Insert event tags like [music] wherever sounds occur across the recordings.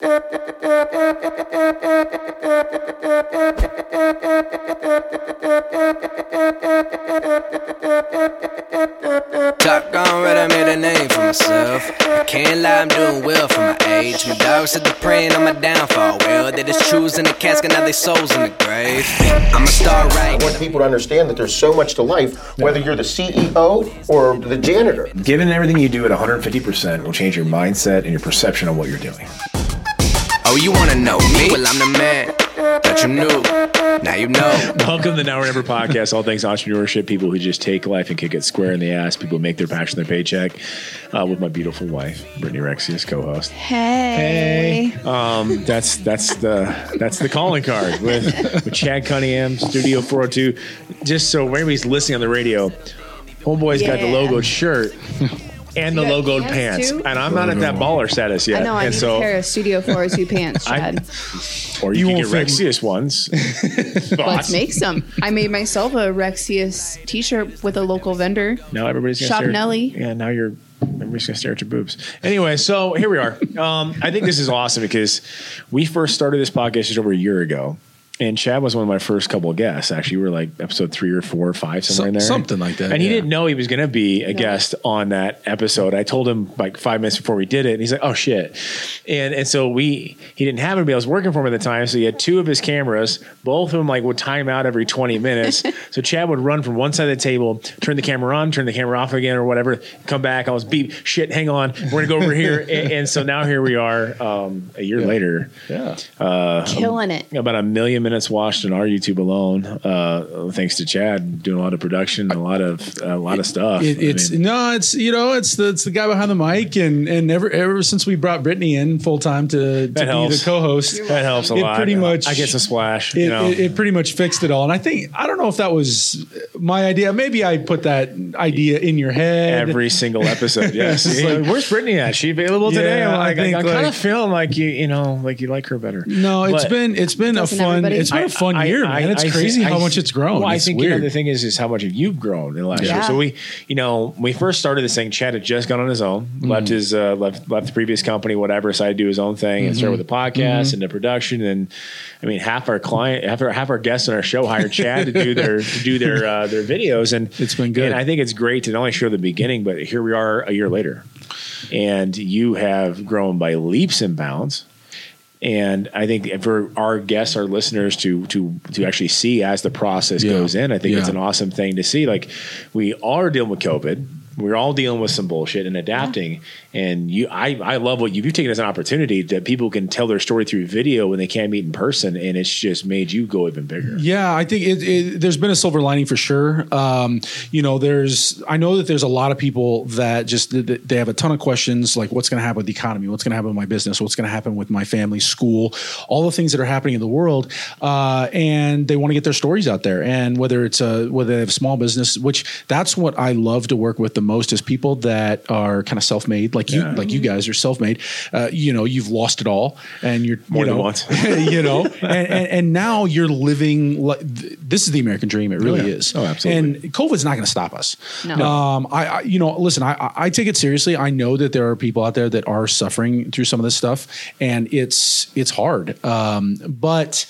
Top gone red, I made a name for myself. Can't lie, I'm doing well for my age. My dog said they're praying on my downfall. Well, they just choosing the casket, now they souls in the grave. I'm a star right. I want people to understand that there's so much to life, whether you're the CEO or the janitor. Given everything you do at 150% will change your mindset and your perception of what you're doing. Oh, you wanna know me? Well, I'm the man that you knew. Now you know. Welcome to the Now or Never podcast. All things entrepreneurship. People who just take life and kick it square in the ass. People who make their passion their paycheck. Uh, with my beautiful wife, Brittany Rexius, co-host. Hey. Um, that's that's the that's the calling card with, with Chad Cunningham, Studio 402. Just so everybody's listening on the radio, Homeboy's got the logo shirt and the You logoed pants, pants. And I'm not at that baller status yet. I know. I and need so, a pair of Studio 402 pants, [laughs] I- Chad. or you, You can get Rexius ones. [laughs] Let's make some. I made myself a Rexius t-shirt with a local vendor. Now everybody's gonna Shop stare. Nelly. Yeah, now you're everybody's gonna stare at your boobs. Anyway, so here we are. Um, I think this is awesome because we first started this podcast just over a year ago. And Chad was one of my first couple of guests. Actually, we were like episode three or four or five, somewhere in there. something like that, And he yeah. didn't know he was going to be a guest on that episode. I told him like five minutes before we did it, and he's like, "Oh shit!" And and so we he didn't have him. I was working for him at the time, so he had two of his cameras. Both of them like would time out every twenty minutes. [laughs] so Chad would run from one side of the table, turn the camera on, turn the camera off again, or whatever. Come back. I was beep. Shit, hang on. We're gonna go over here. [laughs] And, and so now here we are, um, a year later. Yeah. Killing it. About a million minutes watched on our YouTube alone, uh, thanks to Chad doing a lot of production, a lot of a lot of stuff. It, I it's mean, no, it's you know, it's the it's the guy behind the mic, and and ever ever since we brought Brittany in full time to, to be helps. the co-host, that helps a it lot. pretty much- I get some splash. it, you know, it, it pretty much fixed it all. And I think I don't know if that was my idea. Maybe I put that idea in your head. every single episode. Yes. [laughs] Like- Where's Brittany at? She available today? Yeah, I'm like, I, think, I, kind like- of feel like you, you know, like you like her better. no, it's But- been it's been a fun everybody? It's been a fun year, man. It's I crazy thi- how I- much it's grown. Well, I It's think you weird. know the thing is, is how much you've you grown in the last year. So we, you know, when we first started this thing. Chad had just gone on his own, Mm-hmm. left his uh, left left the previous company, whatever, decided to do his own thing and Mm-hmm. started with the podcast and the production. And I mean, half our client, half our, half our guests on our show hired Chad to do their to do their uh, their videos, and It's been good. And I think it's great to not only show the beginning, but here we are a year later, and you have grown by leaps and bounds. And I think for our guests, our listeners to to to actually see as the process Yeah. goes in, I think it's an awesome thing to see. Like we are dealing with COVID. We're all dealing with some bullshit and adapting. And you, I, I love what you've, you've taken as an opportunity that people can tell their story through video when they can't meet in person, and it's just made you go even bigger. Yeah, I think it, it, there's been a silver lining for sure. Um, you know, there's I know that there's a lot of people that just they have a ton of questions like what's going to happen with the economy, what's going to happen with my business, what's going to happen with my family, school, all the things that are happening in the world, uh, and they want to get their stories out there. And whether it's a whether they have small business, which that's what I love to work with the most is people that are kind of self-made, like you, like you guys are self-made. Uh, you know, you've lost it all, and you're More you than know, once. [laughs] you know, and, and, and now you're living like th- this is the American dream. It really yeah. is. Oh, absolutely. And COVID's not going to stop us. No. Um, I, I, you know, listen, I, I- I take it seriously. I know that there are people out there that are suffering through some of this stuff, and it's it's hard. Um, but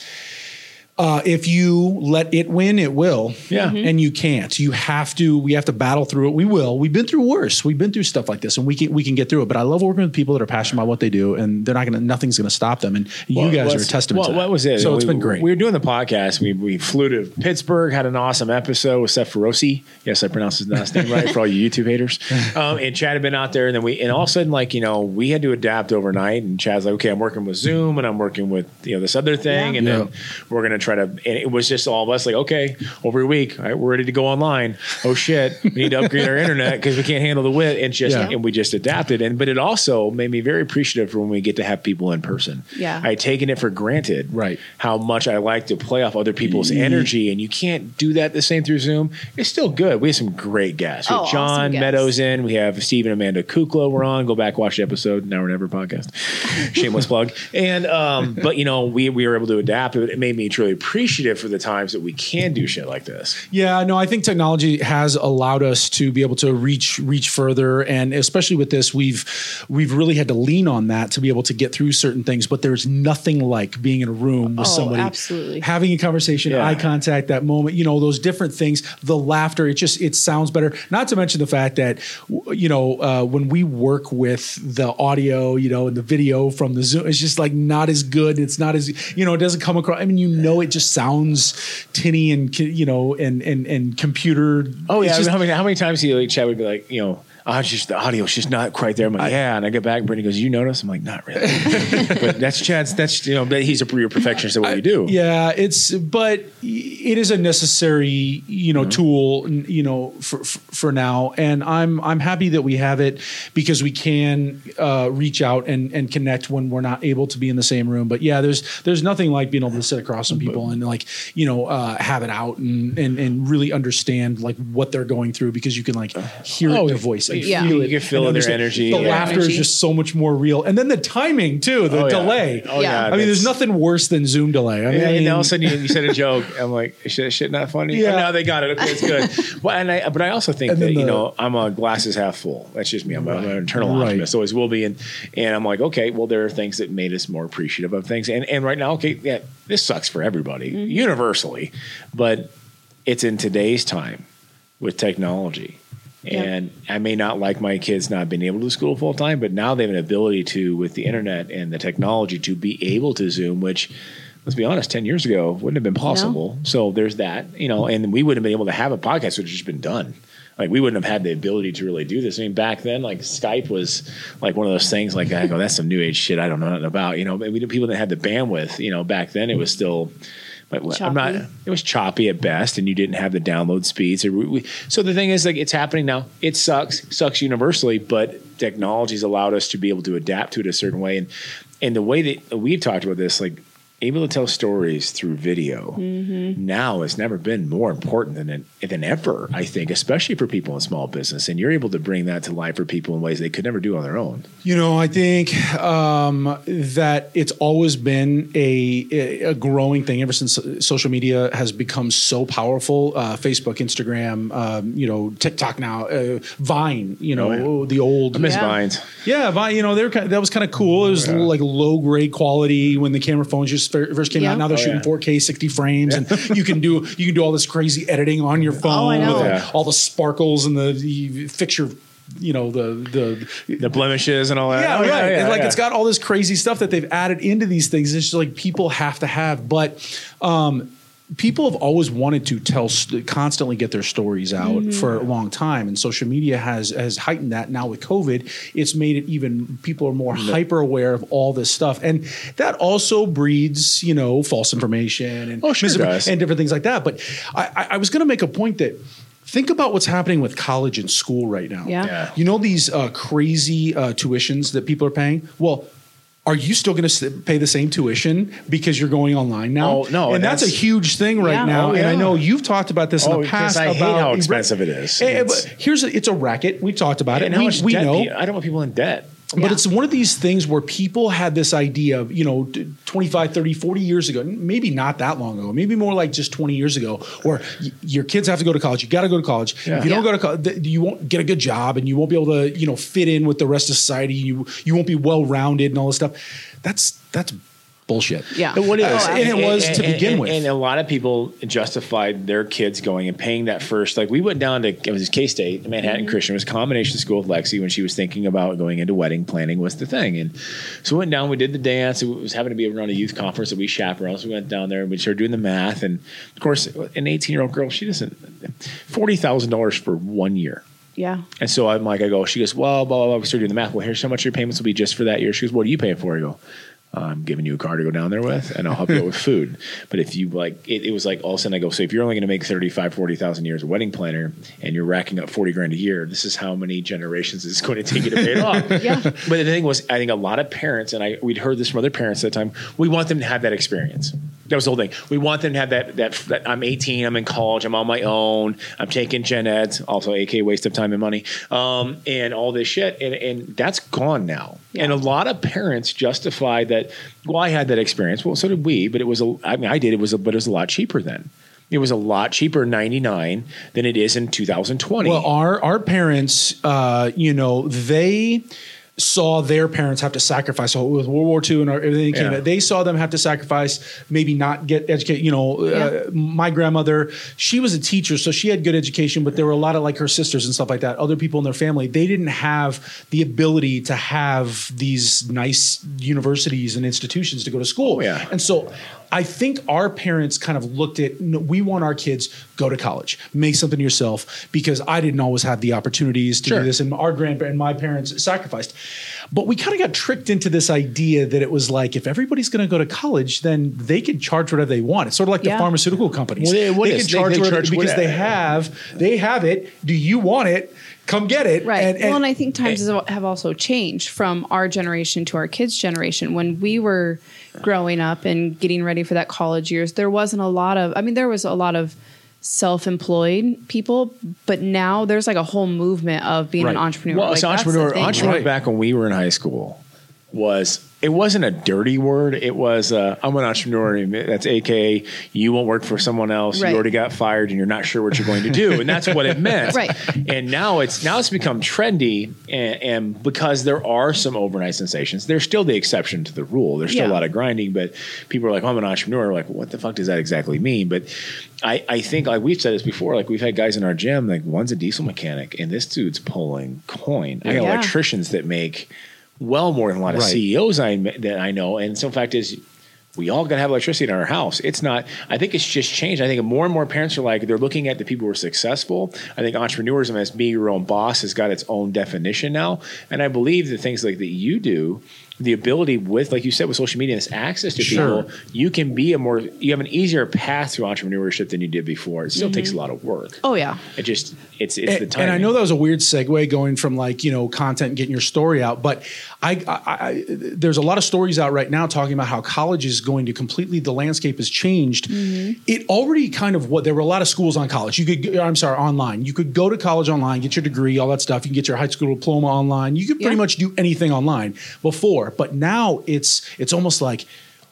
uh, if you let it win, it will. Yeah. Mhm. And you can't. You have to. We have to battle through it. We will. We've been through worse. We've been through stuff like this, and we can we can get through it. But I love working with people that are passionate about what they do, and they're not gonna. Nothing's gonna stop them. And you guys are a testament What, to that. what was it? So it's we, been great. We were doing the podcast. We, we flew to Pittsburgh, had an awesome episode with Seth Ferosi. Yes, I pronounced his last name right for all you YouTube haters. [laughs] Um, and Chad had been out there, and then we, and all of a sudden, like you know, we had to adapt overnight. And Chad's like, okay, I'm working with Zoom, and I'm working with you know this other thing, Yeah. and then we're gonna try to. And it was just all of us like, okay, over a week, all right, we're ready to go online. Oh shit, we need to upgrade our internet because we can't handle the width. And just Yeah. and we just adapted. And but it also made me very appreciative for when we get to have people in person. Yeah. I had taken it for granted, Right. How much I like to play off other people's energy, and you can't do that the same through Zoom. It's still good. We have some great guests. We have Oh, John awesome guests. Meadows in. We have Steve and Amanda Kukla. We're on. Go back watch the episode. Now or never podcast. Shameless plug. And um, but you know we we were able to adapt. It, it made me truly appreciative for the times that we can do shit like this. Yeah, no, I think technology has allowed us to be able to reach reach further, and especially with this, we've we've really had to lean on that to be able to get through certain things. But there's nothing like being in a room with Oh, somebody, absolutely. having a conversation, Yeah. eye contact, that moment, you know, those different things, the laughter. It just it sounds better. Not to mention the fact that you know uh, when we work with the audio, you know, and the video from the Zoom, it's just like not as good. It's not as you know, it doesn't come across. I mean, you know, it just sounds tinny and you know, and and and computer. Oh yeah, just- how many how many times he like Chad would be like, you know, it's just the audio's just not quite there. I'm like, yeah, and I get back, and Brittany goes, you notice? I'm like, not really, [laughs] but that's Chad's. That's you know, he's a real perfectionist at what we do. Yeah, it's but it is a necessary you know tool you know for, for for now, and I'm I'm happy that we have it because we can uh, reach out and and connect when we're not able to be in the same room. But yeah, there's there's nothing like being able to sit across from people and like you know uh, have it out and, and and really understand like what they're going through because you can like hear Oh, their voice and Yeah. feel You it can feel and their understand. energy. The Yeah. laughter is just so much more real, and then the timing too, the Oh, yeah. delay. Oh Yeah. yeah. I mean, there's nothing worse than Zoom delay. I Yeah, mean, and all of a sudden you, you said a joke. I'm like, is that shit not funny? Yeah. Yeah. now they got it. Okay, it's good. [laughs] well, and I, but I also think And that then you know I'm a glasses half full. That's just me. I'm, a, I'm an internal Right. optimist. Always will be. And and I'm like, okay, well, there are things that made us more appreciative of things. And and right now, okay, yeah, this sucks for everybody mm-hmm. universally, but it's in today's time with technology. Yeah. And I may not like my kids not being able to school full time, but now they have an ability to, with the internet and the technology, to be able to Zoom, which, let's be honest, 10 years ago wouldn't have been possible. So there's that, you know, and we wouldn't have been able to have a podcast, which has just been done. Like we wouldn't have had the ability to really do this. I mean, back then, like Skype was like one of those things. Like I go, that's some new age shit I don't know nothing about. You know, we people didn't have the bandwidth. You know, back then it was still. But I'm not. It was choppy at best, and you didn't have the download speeds. Or we, we- so the thing is, like, it's happening now. It sucks, sucks universally, but technology's allowed us to be able to adapt to it a certain way, and and the way that we've talked about this, like, able to tell stories through video now has never been more important than than ever. I think, especially for people in small business, and you're able to bring that to life for people in ways they could never do on their own. You know, I think um, that it's always been a, a growing thing ever since social media has become so powerful. Uh, Facebook, Instagram, um, you know, TikTok now, uh, Vine. You know, Oh, the old. I miss Yeah. Vines. Yeah, Vine. You know, they were kind that was kind of cool. It was like low grade quality when the camera phones just fir- first came Yeah. out. Now they're Oh, shooting yeah. 4K, 60 frames, and [laughs] you can do you can do all this crazy editing on your phone. Oh, I know. with Yeah. all the sparkles and the you fix your. You know the the The blemishes and all that. yeah, Oh, right. yeah, And, like yeah. it's got all this crazy stuff that they've added into these things. It's just like people have to have, but um, people have always wanted to tell, constantly get their stories out for a long time, and social media has has heightened that. Now with COVID, it's made it even people are more hyper aware of all this stuff, and that also breeds you know false information and Oh, sure misinfor- and different things like that. But I, I, I was going to make a point that. Think about what's happening with college and school right now. Yeah. Yeah. You know these uh, crazy uh, tuitions that people are paying? Well, are you still going to pay the same tuition because you're going online now? Oh, no, and that's, a huge thing right Yeah. now. Oh, And I know you've talked about this in Oh, the past. I hate about how expensive it is. Eh, eh, It's- here's a, it's a racket. We've talked about and it. how we much we debt know. I don't want people in debt. But Yeah. it's one of these things where people had this idea of, you know, t- 25, 30, 40 years ago, maybe not that long ago, maybe more like just 20 years ago, where y- your kids have to go to college. You got to go to college. Yeah. If you don't go to college, you won't get a good job and you won't be able to, you know, fit in with the rest of society. You you won't be well rounded and all this stuff. That's that's bullshit. Yeah. But what it Oh, is, and it was to and- begin and- with. And a lot of people justified their kids going and paying that first. Like we went down to it was K State, Manhattan Mm-hmm. Christian. It was a combination school with Lexi when she was thinking about going into wedding planning was the thing. And so we went down. We did the dance. It was having to be around a youth conference that we chaperoned. So we went down there and we started doing the math. And of course, an 18 year old girl, she doesn't forty thousand dollars for one year. Yeah. And so I'm like, I go, she goes, well, blah, blah, blah. We started doing the math. Well, here's how much your payments will be just for that year. She goes, what are you paying for? I go, I'm giving you a car to go down there with, and I'll help you out with food. But if you like, it, it was like all of a sudden I go, so if you're only going to make 35, 40,000 years a wedding planner and you're racking up 40 grand a year, this is how many generations it's going to take you to pay it off. [laughs] Yeah. But the thing was, I think a lot of parents, and I we'd heard this from other parents at the time, we want them to have that experience. That was the whole thing. We want them to have that, that that I'm 18, I'm in college, I'm on my own, I'm taking gen eds, also AK waste of time and money, um, and all this shit, and and that's gone now. And a lot of parents justify that. Well, I had that experience. Well, so did we, but it was a. I mean, I did. It was a, but it was a lot cheaper then. It was a lot cheaper in '99 than it is in 2020. Well, our our parents, uh, you know, they saw their parents have to sacrifice. So with World War II and our, everything came, Yeah. out, they saw them have to sacrifice, maybe not get educated. You know, uh, my grandmother, she was a teacher, so she had good education, but there were a lot of like her sisters and stuff like that. Other people in their family, they didn't have the ability to have these nice universities and institutions to go to school. Oh, yeah. And so I think our parents kind of looked at we want our kids go to college, make something yourself because I didn't always have the opportunities to Sure. do this and our grand and my parents sacrificed. But we kind of got tricked into this idea that it was like if everybody's going to go to college, then they can charge whatever they want. It's sort of like Yeah. the pharmaceutical companies. Well, what they can they- charge they whatever charge because they have they have it. Do you want it? Come get it. Right. And, well, and I think times eh. has- have also changed from our generation to our kids' generation. When we were growing up and getting ready for that college years, there wasn't a lot of, I mean, there was a lot of self employed people, but now there's like a whole movement of being Right. an entrepreneur. Well, Like, so entrepreneur, thing. entrepreneur Right. back when we were in high school was it wasn't a dirty word. It was uh, I'm an entrepreneur. That's AKA You won't work for someone else. Right. You already got fired, and you're not sure what you're going to do. And that's what it [laughs] meant. Right. And now it's now it's become trendy, and, and because there are some overnight sensations, there's still the exception to the rule. There's still a lot of grinding, but people are like, oh, "I'm an entrepreneur." Like, what the fuck does that exactly mean? But I, I think like we've said this before. Like we've had guys in our gym. Like one's a diesel mechanic, and this dude's pulling coin. I got Yeah. electricians that make well more than a lot of Right. CEOs I that I know. And some fact is, we all got to have electricity in our house. It's not. I think it's just changed. I think more and more parents are like they're looking at the people who are successful. I think entrepreneurism as being your own boss has got its own definition now. And I believe the things like that you do. The ability with, like you said, with social media, this access to Sure. people, you can be a more, you have an easier path to entrepreneurship than you did before. It still takes mm-hmm. a lot of work. Oh, yeah. It just, it's, it's the time. and I know that was a weird segue going from like you know content and getting your story out, but I, I, I there's a lot of stories out right now talking about how college is going to completely the landscape has changed. Mm-hmm. It already kind of what there were a lot of schools on college. You could I'm sorry online. You could go to college online, get your degree, all that stuff. You can get your high school diploma online. You could pretty Yeah. much do anything online before, but now it's it's almost like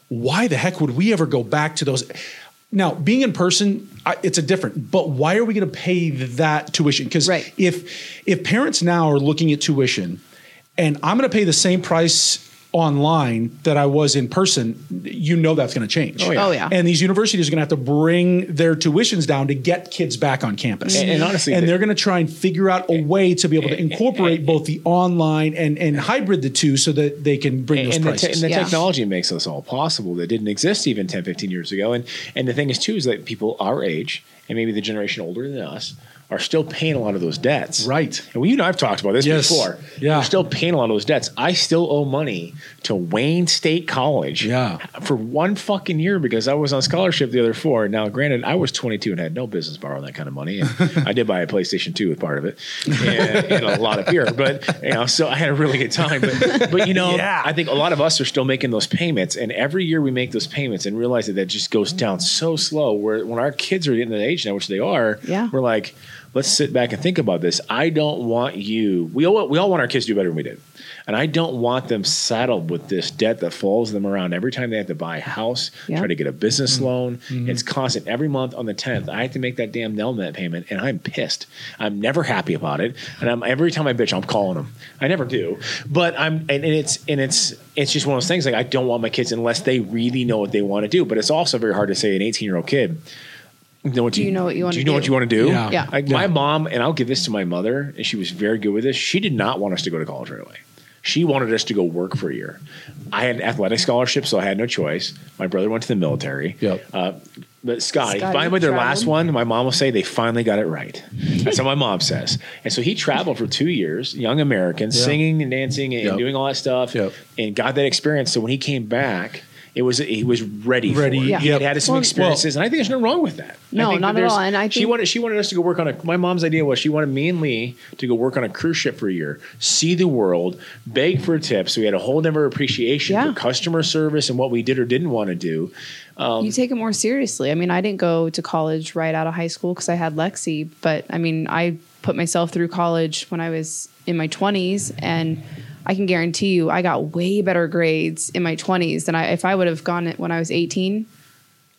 why the heck would we ever go back to those? Now, being in person, I, it's a different. But why are we going to pay that tuition? Because Right. if if parents now are looking at tuition, and I'm going to pay the same price online that I was in person, you know that's going to change. Oh, yeah. Oh, yeah. And these universities are going to have to bring their tuitions down to get kids back on campus. And- and honestly, and they're going to try and figure out a way to be able to incorporate both the online and and hybrid the two so that they can bring those and the, te- and the Yeah. technology makes this all possible that didn't exist even 10 15 years ago and and the thing is too is that people our age and maybe the generation older than us are still paying a lot of those debts Right. and we you know i've talked about this Yes. before Yeah. we're still paying a lot of those debts i still owe money to wayne state college Yeah. for one fucking year because i was on scholarship the other four now granted i was 22 and had no business borrowing that kind of money and [laughs] i did buy a playstation 2 with part of it and, and a lot of beer but you know so i had a really good time but but you know Yeah. I think a lot of us are still making those payments, and every year we make those payments and realize that that just goes down so slow. Where when our kids are getting to the age now, which they are, Yeah. we're like, let's sit back and think about this. I don't want you. We all we all want our kids to do better than we did, and I don't want them saddled with this debt that follows them around every time they have to buy a house, Yeah. try to get a business loan. Mm-hmm. It's constant. Every month on the tenth, I have to make that damn Nelnet payment, and I'm pissed. I'm never happy about it, and I'm every time I bitch, I'm calling them. I never do, but I'm and, and it's and it's it's just one of those things. Like I don't want my kids unless they really know what they want to do. But it's also very hard to say an 18 year old kid. You know what Do you know what you wanna Do you know what you want to do? Yeah. Yeah. Like my mom, and I'll give this to my mother, and she was very good with this. She did not want us to go to college right away. She wanted us to go work for a year. I had an athletic scholarship, so I had no choice. My brother went to the military. Yep. Uh, but Scotty, Scotty finally, their traveled. last one, my mom will say they finally got it right. That's what my mom says. And so he traveled for two years, young American, Yeah. singing and dancing and Yep. doing all that stuff, Yep. and got that experience. So when he came back, It was he was ready. Ready, For it. Yeah. He had yep. had some Well- experiences, and I think there's nothing wrong with that. I No, think not that at all. And I she think- wanted she wanted us to go work on a. My mom's idea was she wanted me and Lee to go work on a cruise ship for a year, see the world, beg for tips. So we had a whole never appreciation Yeah. for customer service and what we did or didn't want to do. Um, you take it more seriously. I mean, I didn't go to college right out of high school because I had Lexi, but I mean, I put myself through college when I was in my 20s, and I can guarantee you, I got way better grades in my 20s than I if I would have gone it when I was 18.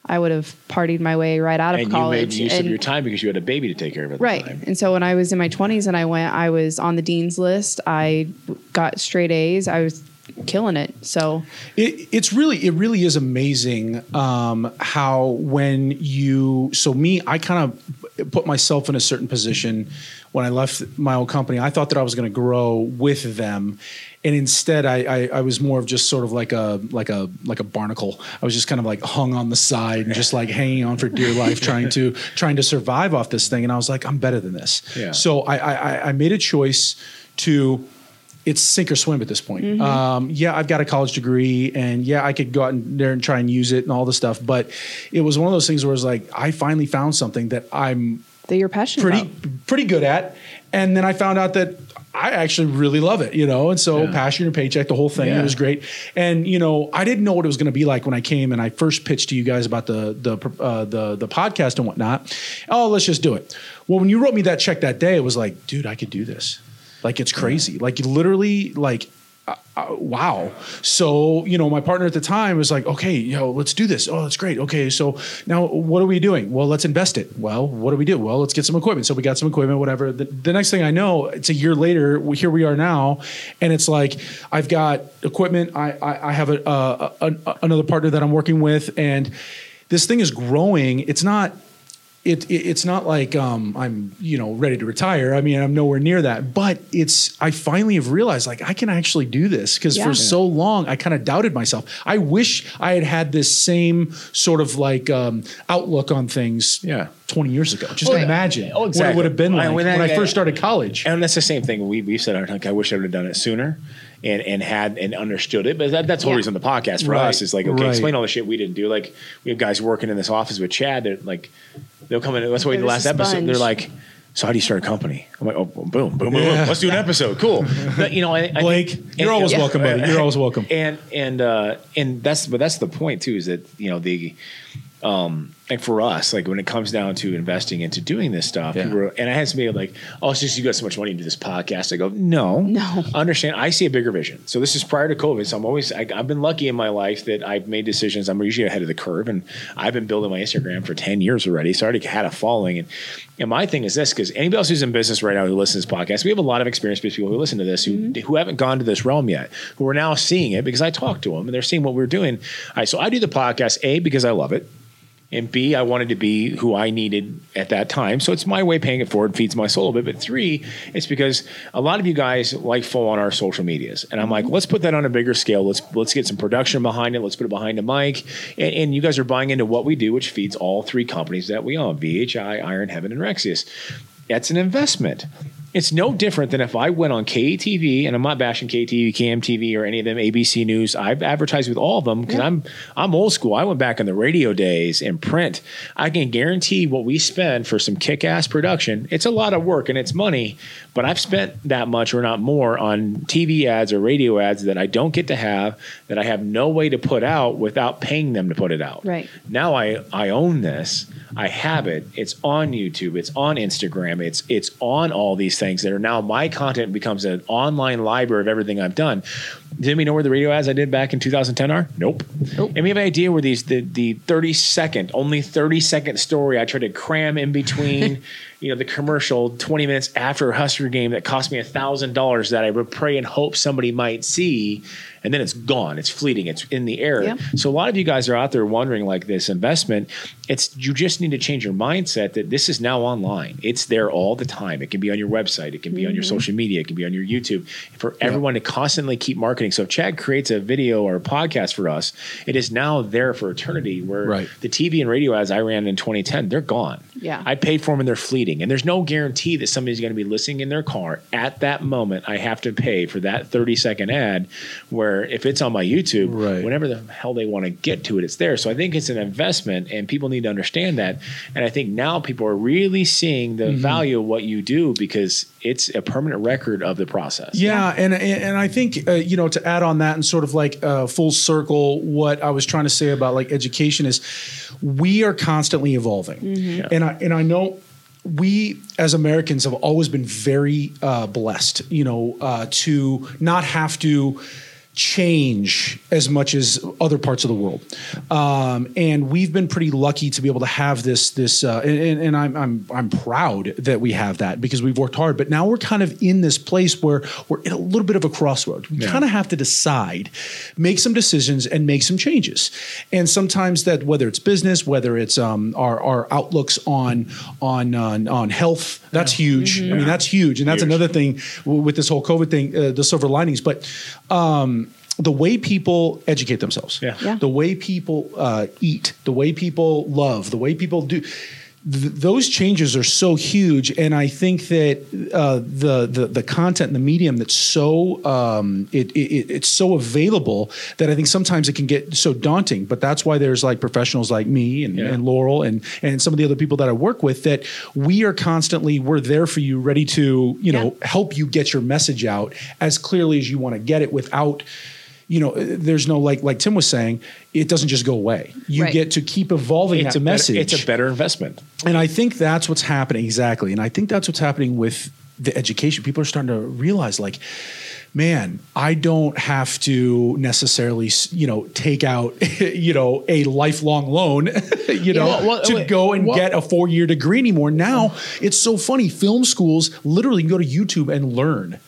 I would have partied my way right out of And college. you made use of your time because you had a baby to take care of at the Right. time. And so when I was in my 20s and I went, I was on the dean's list. I got straight A's. I was killing it. So It, it's really, it really is amazing um, how when you. So me, I kind of put myself in a certain position when I left my old company. I thought that I was going to grow with them, and instead, I, I, I was more of just sort of like a like a like a barnacle. I was just kind of like hung on the side and just like hanging on for dear life, trying to [laughs] trying to survive off this thing. And I was like, I'm better than this. Yeah. So I, I, I made a choice to it's sink or swim at this point. Mm-hmm. Um, yeah, I've got a college degree, and yeah, I could go out in there and try and use it and all this stuff. But it was one of those things where it's like I finally found something that I'm that you're passionate pretty about. pretty good at, and then I found out that I actually really love it, you know. And so Yeah. passion your paycheck, the whole thing, Yeah. it was great. And you know, I didn't know what it was going to be like when I came and I first pitched to you guys about the the uh, the the podcast and whatnot. Oh, let's just do it. Well, when you wrote me that check that day, it was like, dude, I could do this. Like it's crazy. Like literally, like uh, wow. So, you know, my partner at the time was like, okay, know, let's do this. Oh, that's great. Okay. So now what are we doing? Well, let's invest it. Well, what do we do? Well, let's get some equipment. So we got some equipment, whatever. The, the next thing I know, it's a year later, here we are now. And it's like, I've got equipment. I, I, I have a, a, a, another partner that I'm working with and this thing is growing. It's not, it, it it's not like um, I'm you know ready to retire. I mean, I'm nowhere near that. But it's I finally have realized like I can actually do this because Yeah. for so long I kind of doubted myself. I wish I had had this same sort of like um, outlook on things. Yeah. 20 years ago. Just Well, imagine oh, what it would have been I- like when when, I- I first started college. And that's the same thing. We we said, like, I wish I would have done it sooner. And, and had and understood it, but that, that's the whole Yeah. reason the podcast for Right. us is like okay, Right. explain all the shit we didn't do. Like we have guys working in this office with Chad that like they'll come in. That's why the They're last episode they're like, "So how do you start a company?" I'm like, "Oh, boom, boom, boom, boom. Let's do an episode. Cool." But, you know, I, I Blake, think- you're and- always yeah. welcome, buddy. You're always welcome. And and uh, and that's but that's the point too is that you know the um like for us like when it comes down to investing into doing this stuff Yeah. people are, and I had somebody like oh it's just you got so much money to do this podcast. I go no. No. understand I see a bigger vision. So this is prior to COVID so I'm always I, I've been lucky in my life that I've made decisions. I'm usually ahead of the curve and I've been building my Instagram for 10 years already so I already had a following. And and my thing is this because anybody else who's in business right now who listens to this podcast we have a lot of experienced people who listen to this who, mm-hmm. who haven't gone to this realm yet who are now seeing it because I talk to them and they're seeing what we're doing. All right, so I do the podcast A because I love it and B, I wanted to be who I needed at that time. So it's my way of paying it forward, feeds my soul a bit. But three, it's because a lot of you guys like full on our social medias. And I'm like, mm-hmm. let's put that on a bigger scale. Let's let's get some production behind it. Let's put it behind a mic. And, and you guys are buying into what we do, which feeds all three companies that we own, VHI, Iron Heaven, and Rexius. That's an investment. It's no different than if I went on KETV, and I'm not bashing KETV, KMTV, or any of them, ABC News. I've advertised with all of them because I'm I'm old school. I went back in the radio days and print. I can guarantee what we spend for some kick-ass production. It's a lot of work and it's money, but I've spent that much or not more on TV ads or radio ads that I don't get to have, that I have no way to put out without paying them to put it out. Right. Now I I own this. I have it. It's on YouTube. It's on Instagram. It's it's on all these things that are now my content becomes an online library of everything I've done. Did we know where the radio ads I did back in 2010 are? Nope. Nope. And we have an idea where these the the 30 second, only 30 second story I try to cram in between, [laughs] you know, the commercial 20 minutes after a Husker game that cost me a thousand dollars that I would pray and hope somebody might see, and then it's gone. It's fleeting. It's in the air. Yep. So a lot of you guys are out there wondering like this investment. It's you just need to change your mindset that this is now online. It's there all the time. It can be on your website. It can be on your mm-hmm. social media. It can be on your YouTube. For everyone to constantly keep marketing. So if Chad creates a video or a podcast for us, it is now there for eternity. Where Right. the TV and radio ads I ran in 2010, they're gone. Yeah. I paid for them and they're fleeting. And there's no guarantee that somebody's going to be listening in their car at that moment. I have to pay for that 30 second ad where where if it's on my YouTube, Right. whenever the hell they want to get to it, it's there. So I think it's an investment, and people need to understand that. And I think now people are really seeing the Mm-hmm. value of what you do because it's a permanent record of the process. Yeah, and and I think uh, you know to add on that and sort of like uh, full circle, what I was trying to say about like education is we are constantly evolving, and I and I know we as Americans have always been very uh, blessed, you know, uh, to not have to change as much as other parts of the world, um, and we've been pretty lucky to be able to have this this, uh, and, and I'm I'm I'm proud that we have that because we've worked hard. But now we're kind of in this place where we're in a little bit of a crossroad. We kind of have to decide, make some decisions, and make some changes. And sometimes that whether it's business, whether it's um, our our outlooks on on on, on health, that's huge. I mean, that's huge, and that's Huge. another thing with this whole COVID thing, uh, the silver linings. But um, the way people educate themselves, Yeah. Yeah. the way people uh, eat, the way people love, the way people do. Th- those changes are so huge, and I think that uh, the, the the content and the medium that's so um, it, it it's so available that I think sometimes it can get so daunting. But that's why there's like professionals like me and, Yeah. and Laurel and and some of the other people that I work with that we are constantly we're there for you, ready to you know help you get your message out as clearly as you want to get it without you know there's no like like tim was saying it doesn't just go away you Right. get to keep evolving It's that a better, message it's a better investment. and i think that's what's happening exactly and i think that's what's happening with the education people are starting to realize like man i don't have to necessarily you know take out [laughs] you know a lifelong loan [laughs] you know well, well, to wait, go and well- get a four-year degree anymore now it's so funny film schools literally can go to youtube and learn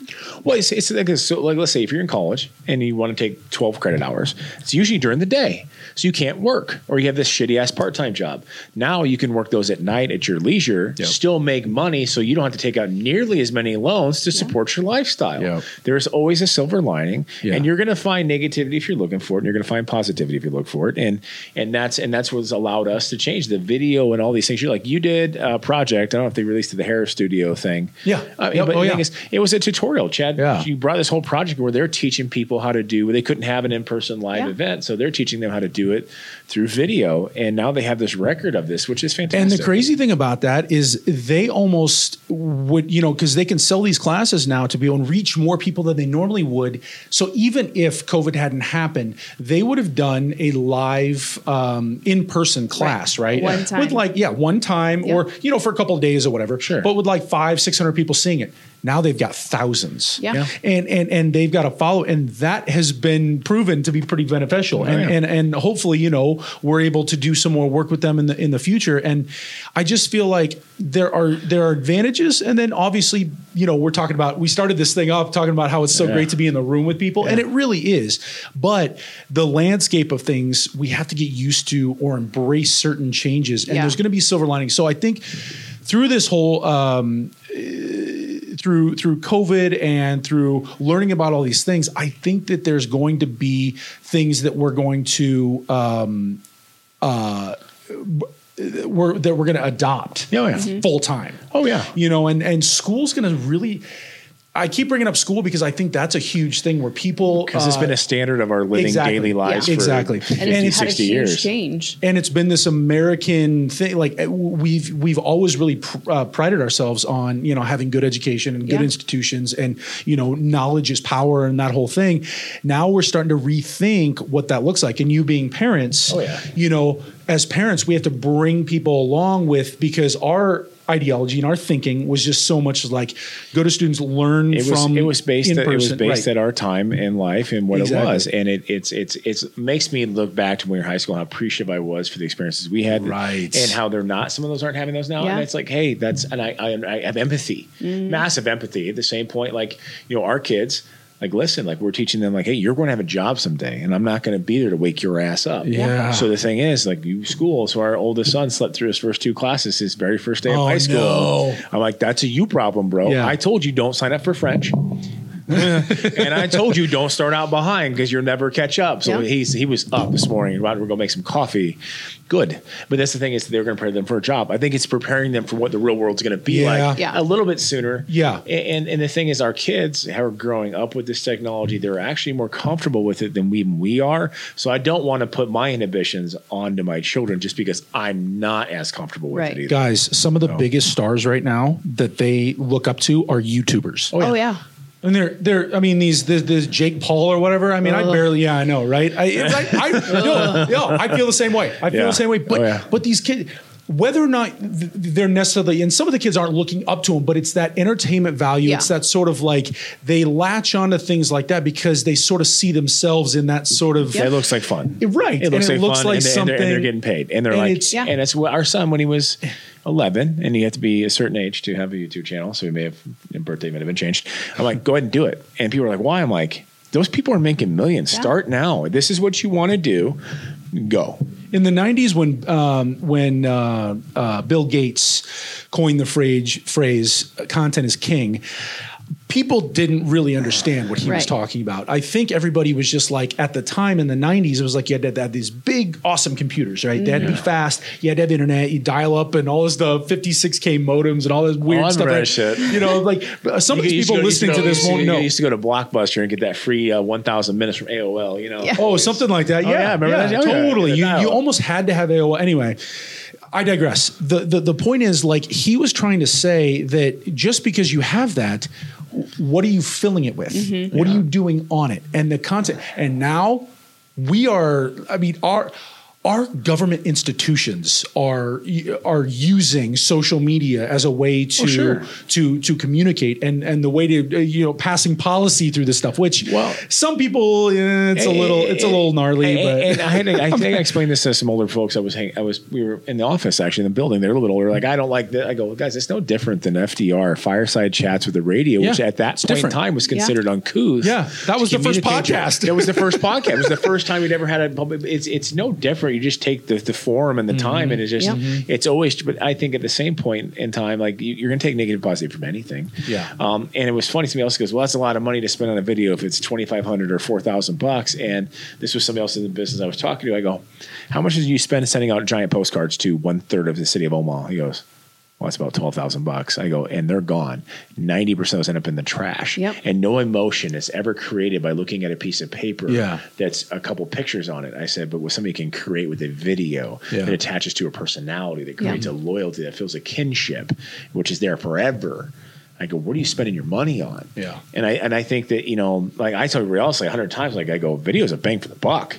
Well, it's, it's like, so like let's say if you're in college and you want to take 12 credit hours, it's usually during the day. So you can't work or you have this shitty ass part time job. Now you can work those at night at your leisure, still make money so you don't have to take out nearly as many loans to support your lifestyle. Yep. There's always a silver lining Yeah. and you're going to find negativity if you're looking for it and you're going to find positivity if you look for it. And and that's and that's what's allowed us to change the video and all these things. You're like you did a project. I don't know if they released the hair studio thing. Yeah. I mean, Yep. but Oh, the yeah. thing is, it was a tutorial, Chad. Yeah. You brought this whole project where they're teaching people how to do. Where they couldn't have an in-person live Yeah. event, so they're teaching them how to do it through video. And now they have this record of this, which is fantastic. And the crazy thing about that is they almost would, you know, because they can sell these classes now to be able to reach more people than they normally would. So even if COVID hadn't happened, they would have done a live um, in person class, right? One time. With like, yeah, one time Yep. or, you know, for a couple of days or whatever. Sure. But with like five, 600 people seeing it. Now they've got thousands. Yeah. Yeah. And, and, and they've got to follow. And that has been proven to be pretty beneficial. and, yeah. and, and hopefully, you know, we're able to do some more work with them in the in the future. And I just feel like there are there are advantages, and then obviously, you know, we're talking about we started this thing up talking about how it's so Yeah. great to be in the room with people, and it really is. But the landscape of things, we have to get used to or embrace certain changes, and Yeah. there's going to be silver linings. So I think through this whole um, through through COVID and through learning about all these things, I think that there's going to be things that we're going to um, uh, we're that we're going to adopt Oh, yeah. Mm-hmm. full time. Oh, yeah. you know, and and school's going to really. I keep bringing up school because I think that's a huge thing where people because it's uh, been a standard of our living exactly. daily lives Yeah. for Exactly. and 50, it's had a 60 huge years. change. and it's been this American thing. Like uh, we've we've always really pr- uh, prided ourselves on you know having good education and good Yeah. institutions, and you know knowledge is power and that whole thing. Now we're starting to rethink what that looks like. And you being parents, Oh, yeah. you know, as parents, we have to bring people along with because our ideology and our thinking was just so much like go to students learn It was from it was based at, it was based Right. at our time in life and what Exactly. it was, and it it's it's it's makes me look back to when we were in high school how appreciative I was for the experiences we had, Right. And how they're not. Some of those aren't having those now, Yeah. and it's like, hey, that's and I I, I have empathy, Mm-hmm. massive empathy. At the same point, like you know, our kids. Like, listen, like we're teaching them, like, hey, you're going to have a job someday, and I'm not going to be there to wake your ass up. Yeah. So the thing is, like, you school. So our oldest son slept through his first two classes his very first day of Oh, high school. no. I'm like, that's a you problem, bro. Yeah. I told you don't sign up for French. And I told you don't start out behind because you'll never catch up. So Yeah. he's he was up this morning Right, we're gonna make some coffee. Good, but that's the thing is they're going to prepare them for a job. I think it's preparing them for what the real world's going to be Yeah. like Yeah. a little bit sooner. Yeah. A- and and the thing is, our kids who are growing up with this technology. They're actually more comfortable with it than we we are. So I don't want to put my inhibitions onto my children just because I'm not as comfortable with Right. it either. Guys, some of the No. biggest stars right now that they look up to are YouTubers. Oh yeah. Oh, And they're they're I mean these this, this Jake Paul or whatever. I mean I uh. barely yeah I know right. I it's like, I [laughs] yo, yo, I feel the same way. I feel Yeah. the same way. But Oh, yeah. but these kids. Whether or not they're necessarily, and some of the kids aren't looking up to them, but it's that entertainment value. Yeah. It's that sort of like they latch onto things like that because they sort of see themselves in that sort of. It looks like fun. Right. It looks And like it looks fun, like and, they- and they're, and they're getting paid, and they're and like, it's- Yeah. and that's what our son when he was eleven, and he had to be a certain age to have a YouTube channel, so he may have his birthday may have been changed. I'm like, go ahead and do it, and people are like, why? I'm like, those people are making millions. Yeah. Start now. This is what you want to do. Go. In the 90s when um, when uh, uh, Bill Gates coined the phrase phrase content is king people didn't really understand what he was talking about i think everybody was just like at the time in the 90s it was like you had to have these big awesome computers right they had to be fast you had to have internet you dial up and all this the 56k modems and all this weird Oh, I stuff remember right? shit. you know like some of You these used people go- listening to go- this used won't you know used to go to Blockbuster and get that free uh, 1,000 minutes from AOL. You know. Yeah. Oh, something like that. Oh, Yeah, yeah, remember yeah, that? Oh, yeah. totally. The You, you almost had to have AOL. Anyway, I digress. The, the the point is, like, he was trying to say that just because you have that, what are you filling it with? Mm-hmm. What are you doing on it? And the content. And now we are. I mean, our. Our government institutions are are using social media as a way to sure. to to communicate and and the way to uh, you know passing policy through this stuff. Which Well- some people eh, it's a little it's a little gnarly, And, but and I, had to, I think [laughs] I explained this to some older folks. I was hang, I was we were in the office actually in the building. They're a little bit older. Like I don't like that. I go, guys, it's no different than FDR fireside chats with the radio, which at that point different. in time was considered uncouth. Yeah, that was the first podcast. it was the first [laughs] podcast. It was the first time we'd ever had a public. It's it's no different. You just take the, the forum and the Mm-hmm. time, and it's just Yep. it's always. But I think at the same point in time, like you, you're going to take negative positive from anything. Yeah. Um, and it was funny. Somebody else goes, "Well, that's a lot of money to spend on a video if it's twenty five hundred or four thousand bucks." And this was somebody else in the business I was talking to. I go, "How much did you spend sending out giant postcards to one third of the city of Omaha?" He goes. Well, it's about twelve thousand bucks. I go, and they're gone. Ninety percent of those end up in the trash. Yep. And no emotion is ever created by looking at a piece of paper Yeah. that's a couple pictures on it. I said, but what somebody can create with a video Yeah. that attaches to a personality, that Yeah. creates a loyalty, that feels a kinship, which is there forever. I go, what are you spending your money on? Yeah. And I and I think that you know, like I tell everybody else like a hundred times, like I go, video is a bang for the buck.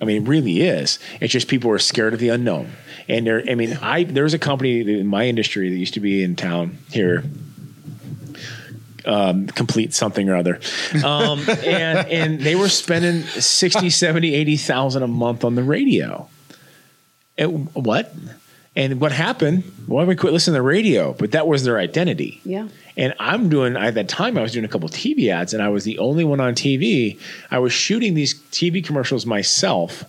I mean, it really is. It's just people are scared of the unknown. And there, I mean, I there's a company in my industry that used to be in town here, um, complete something or other. Um, and, and they were spending 60, 70, 80,000 a month on the radio. It, what? And what happened? Well, we quit listening to the radio, but that was their identity. Yeah. And I'm doing at that time I was doing a couple TV ads, and I was the only one on TV. I was shooting these TV commercials myself.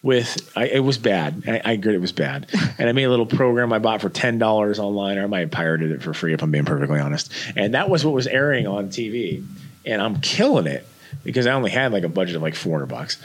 With I, it was bad. I, I agree it was bad, [laughs] and I made a little program I bought for ten dollars online, or I might have pirated it for free if I'm being perfectly honest. And that was what was airing on TV, and I'm killing it because I only had like a budget of like 400 bucks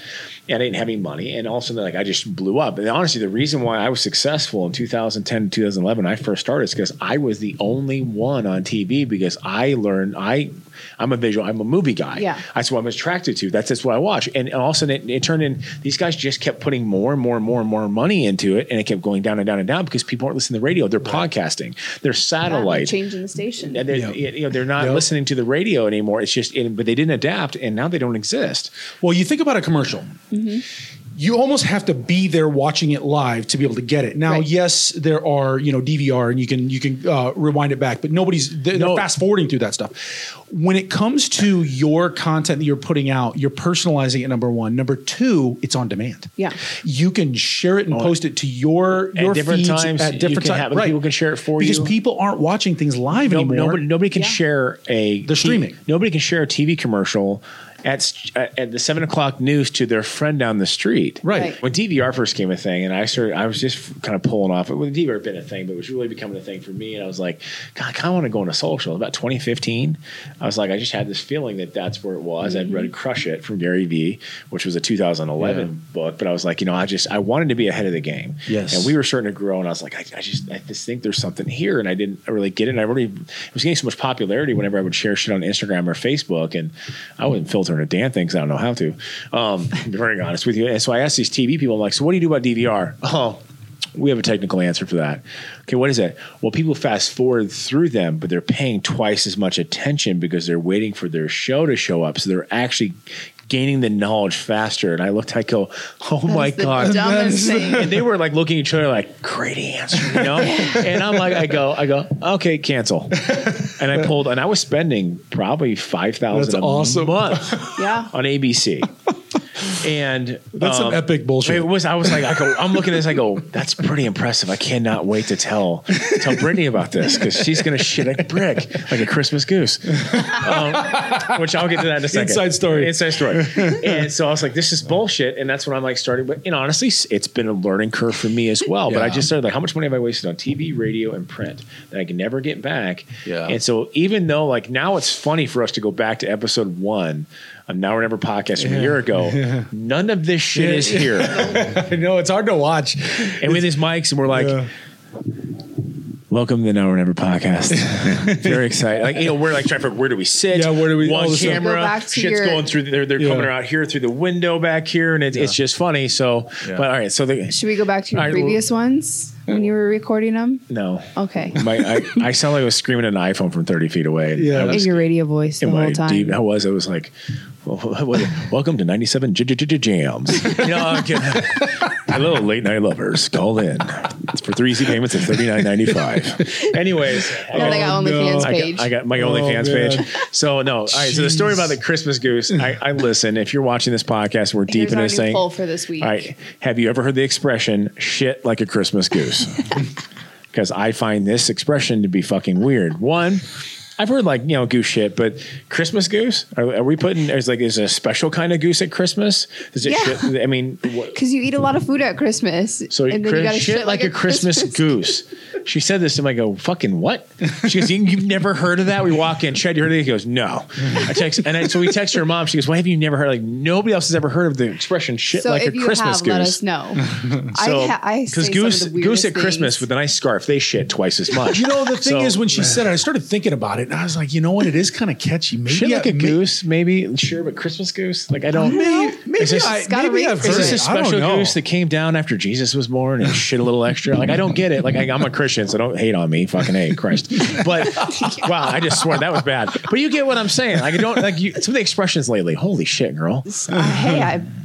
and I didn't have any money. And all of a sudden, like I just blew up. And honestly, the reason why I was successful in 2010, 2011, I first started is because I was the only one on TV because I learned, I, I'm a visual, I'm a movie guy. Yeah. That's what I'm attracted to. That's just what I watch. And, and all of a sudden it, it turned in, these guys just kept putting more and more and more and more money into it. And it kept going down and down and down because people aren't listening to the radio. They're podcasting, they're Yeah, satellite. changing the station. And they're, Yep. you know, they're not Yep. listening to the radio anymore. It's just, but they didn't adapt, and now they don't exist. Well, you think about a commercial. Mm-hmm. You almost have to be there watching it live to be able to get it. Now, Right. yes, there are you know DVR and you can you can uh, rewind it back, but nobody's they're, they're No. fast forwarding through that stuff. When it comes to your content that you're putting out, you're personalizing it. Number one, number two, it's on demand. Yeah. you can share it and post it to your At your different feeds times, at different times. have- people can share it for because you. Because people aren't watching things live No, anymore. nobody, nobody can Yeah. share a. They're streaming. Nobody can share a TV commercial at at at the seven o'clock news to their friend down the street. Right. Right. When DVR first came a thing, and I started, I was just kind of pulling off. Well, DVR had been a thing, but it was really becoming a thing for me. And I was like, God, I kind of want to go into social. About 2015, I was like, I just had this feeling that that's where it was. I'd read mm-hmm. "Crush It" from Gary Vee, which was a 2011 book, but I was like, you know, I just I wanted to be ahead of the game. Yes. And we were starting to grow, and I was like, I, I just I just think there's something here, and I didn't really get it. And I really it was getting so much popularity whenever I would share shit on Instagram or Facebook, and I wasn't filtering a damn thing because I don't know how to. Um, to be very honest with you. And so I asked these TV people, I'm like, so what do you do about DVR? [laughs] Oh. We have a technical answer for that. Okay, what is that? Well, people fast forward through them, but they're paying twice as much attention because they're waiting for their show to show up. So they're actually gaining the knowledge faster. And I looked, I go, oh my the God. dumbest thing. And they were like looking at each other like, great answer, you know? [laughs] and I'm like, I go, I go, okay, cancel. And I pulled, and I was spending probably 5000 That's a awesome. month [laughs] Yeah. on ABC. And That's some epic bullshit. It was. I was like, I go. I'm looking at this. I go. That's pretty impressive. I cannot wait to tell tell Brittany about this because she's gonna shit a brick like a Christmas goose. Um, which I'll get to that in a second. Inside story. Inside story. and so I was like, this is bullshit. And that's when I'm like starting. But you know, honestly, it's been a learning curve for me as well. But I just started like, how much money have I wasted on TV, radio, and print that I can never get back? Yeah. And so even though like now it's funny for us to go back to episode one. Of Now or Never podcast from a year ago. [laughs] None of this shit is here. [laughs] I know it's hard to watch. and with his mics, and we're like, Yeah. "Welcome to the Now or Never podcast." [laughs] Very excited. Like you know, we're like trying to figure where do we sit? Yeah, where do we- all One camera. Go back to Shit's your- going through. They're they're Yeah. coming out here through the window back here, and it, it's just funny. So, Yeah. but all right. So the Should we go back to your All right, previous ones when you were recording them? no. Okay. My, I, I sound like I was screaming at an iPhone from 30 feet away. Yeah. I In was, your radio voice the whole time. deep, I was. I was like, well, what was it? welcome to 97 J- J- J- Jams. You know, I'm kidding. [laughs] hello, late night lovers. Call in. It's for three easy payments of thirty nine ninety five. [laughs] Anyways, Now they got Oh, OnlyFans no. I got, I got my Oh, OnlyFans man. page. So no, all right. So the story about the Christmas goose. I, I listen. If you're watching this podcast, we're deep Here's in this thing. poll for this week. All right. Have you ever heard the expression "shit like a Christmas goose"? [laughs] Because I find this expression to be fucking weird. One. I've heard like you know goose shit, but Christmas goose? Are, are we putting? Is like is it a special kind of goose at Christmas? Does it? Yeah. Shit, I mean, Because [laughs] you eat a lot of food at Christmas. so and then Chris, you gotta shit, like, a Christmas, goose. She said this, and I go, "Fucking what?" She goes, "You- "You've never heard of that?" We walk in, Chad, you heard of it? He goes, "No." I text, and I, so we text her mom. She goes, "Why have you never heard? Like nobody else has ever heard of the expression shit So like if a you Christmas have, goose." let us know. [laughs] So, I, ha- I because say goose some of the goose weirdest at Christmas with a nice scarf, they shit twice as much. You know, the thing So- is, when she said it, I started thinking about it, and I was like, you know what? It is kind of catchy. Maybe shit like I- a may- goose, maybe sure, but Christmas goose, like I don't. Maybe, maybe, Is this- I, It's got a maybe ring I've to heard Is this it. a I don't special goose that came down after Jesus was born and shit a little extra? Like I don't get it. Like I, I'm a Christian, so don't hate on me. Fucking hate Christ. But [laughs] wow, I just swore that was bad. But you get what I'm saying. Like I don't like you. Some of the expressions lately. Holy shit, girl! Uh, hey, I'm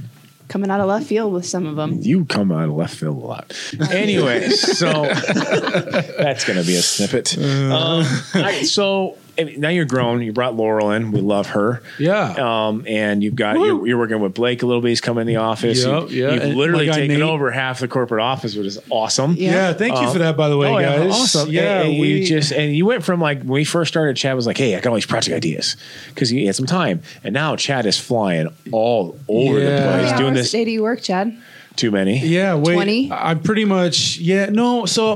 coming out of left field with some of them. You come out of left field a lot. Anyway, so [laughs] that's gonna be a snippet. Um, all right, so I mean, now you're grown. You brought Laurel in. We love her. Yeah. Um, and you've got you're, you're working with Blake a little bit. He's coming in the office. Yeah, you, yeah. You've And literally taken Nate. over half the corporate office, which is awesome. Yeah. yeah, thank you Um, for that, by the way, oh, yeah, guys. awesome. Yeah, and, and we you just and you went from like when we first started. Chad was like, "Hey, I got all these project ideas," because he had some time, and now Chad is flying all over Yeah. the place many doing hours this. a day do you work, Chad? Too many. Yeah, wait. 20? I'm pretty much yeah. No, so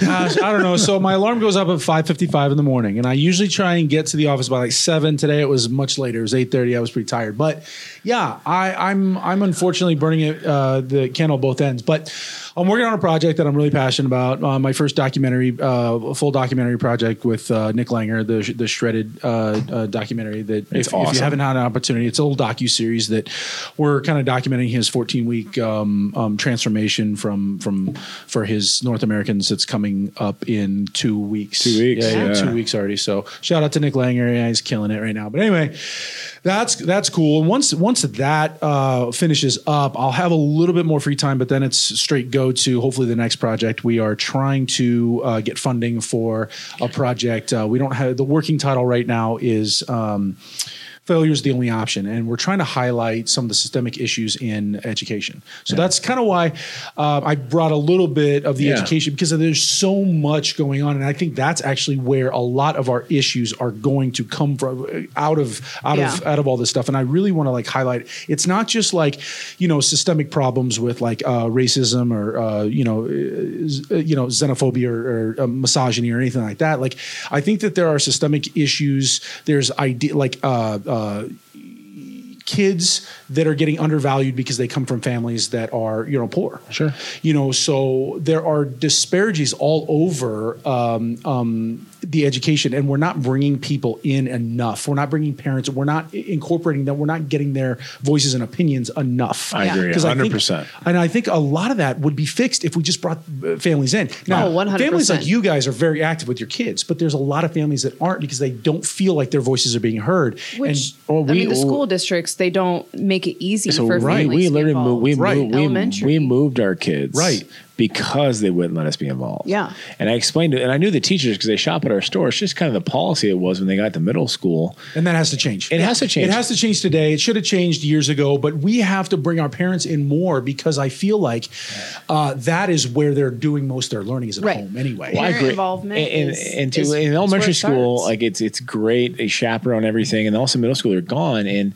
gosh, I don't know. So my alarm goes up at 5:55 in the morning, and I usually try and get to the office by like seven. Today it was much later. It was 8:30. I was pretty tired, but yeah, I, I'm I'm unfortunately burning it uh, the candle at both ends. But I'm working on a project that I'm really passionate about. Uh, my first documentary, uh, full documentary project with uh, Nick Langer, the the shredded uh, uh, documentary. That if, if you haven't had an opportunity, it's a little docu series that we're kind of documenting his 14 week um, um, transformation from from for his North Americans that's coming up in two weeks. Two weeks, yeah, yeah, yeah. two weeks already. So shout out to Nick Langer, yeah, he's killing it right now. But anyway, that's that's cool. And once once that uh, finishes up, I'll have a little bit more free time. But then it's straight go to hopefully the next project. We are trying to uh, get funding for a project. Uh, we don't have the working title right now is. Um, failure is the only option. And we're trying to highlight some of the systemic issues in education. So that's kind of why uh, I brought a little bit of the Yeah. education because there's so much going on. And I think that's actually where a lot of our issues are going to come from uh, out of out of out of all this stuff. And I really want to like highlight it's not just like, you know, systemic problems with like uh, racism or, uh, you know, uh, uh, you know, xenophobia or, or uh, misogyny or anything like that. Like, I think that there are systemic issues. There's idea like, uh, uh, kids that are getting undervalued because they come from families that are you know poor Sure. you know so there are disparities all over um, um, the education and we're not bringing people in enough we're not bringing parents we're not incorporating them we're not getting their voices and opinions enough I agree, 'Cause I think- 100%. and i think a lot of that would be fixed if we just brought uh, families in now Oh, 100%. families like you guys are very active with your kids but there's a lot of families that aren't because they don't feel like their voices are being heard Which well, I we- mean, the school districts they don't make it easy So for right, families we to be literally moved, we, Right. moved, we, we moved our kids Right. Because they wouldn't let us be involved. Yeah. and I explained it, and I knew the teachers because they shop at our store. It's just kind of the policy it was when they got to middle school. And that has to change. It has to change. It has to change today. It should have changed years ago, but we have to bring our parents in more because I feel like uh, that is where they're doing most of their learning is at Right. home anyway. Well, I Parent agree. involvement and, is- and to, is- in elementary it school, starts. like it's it's great. They chaperone everything, and also middle school they're gone. And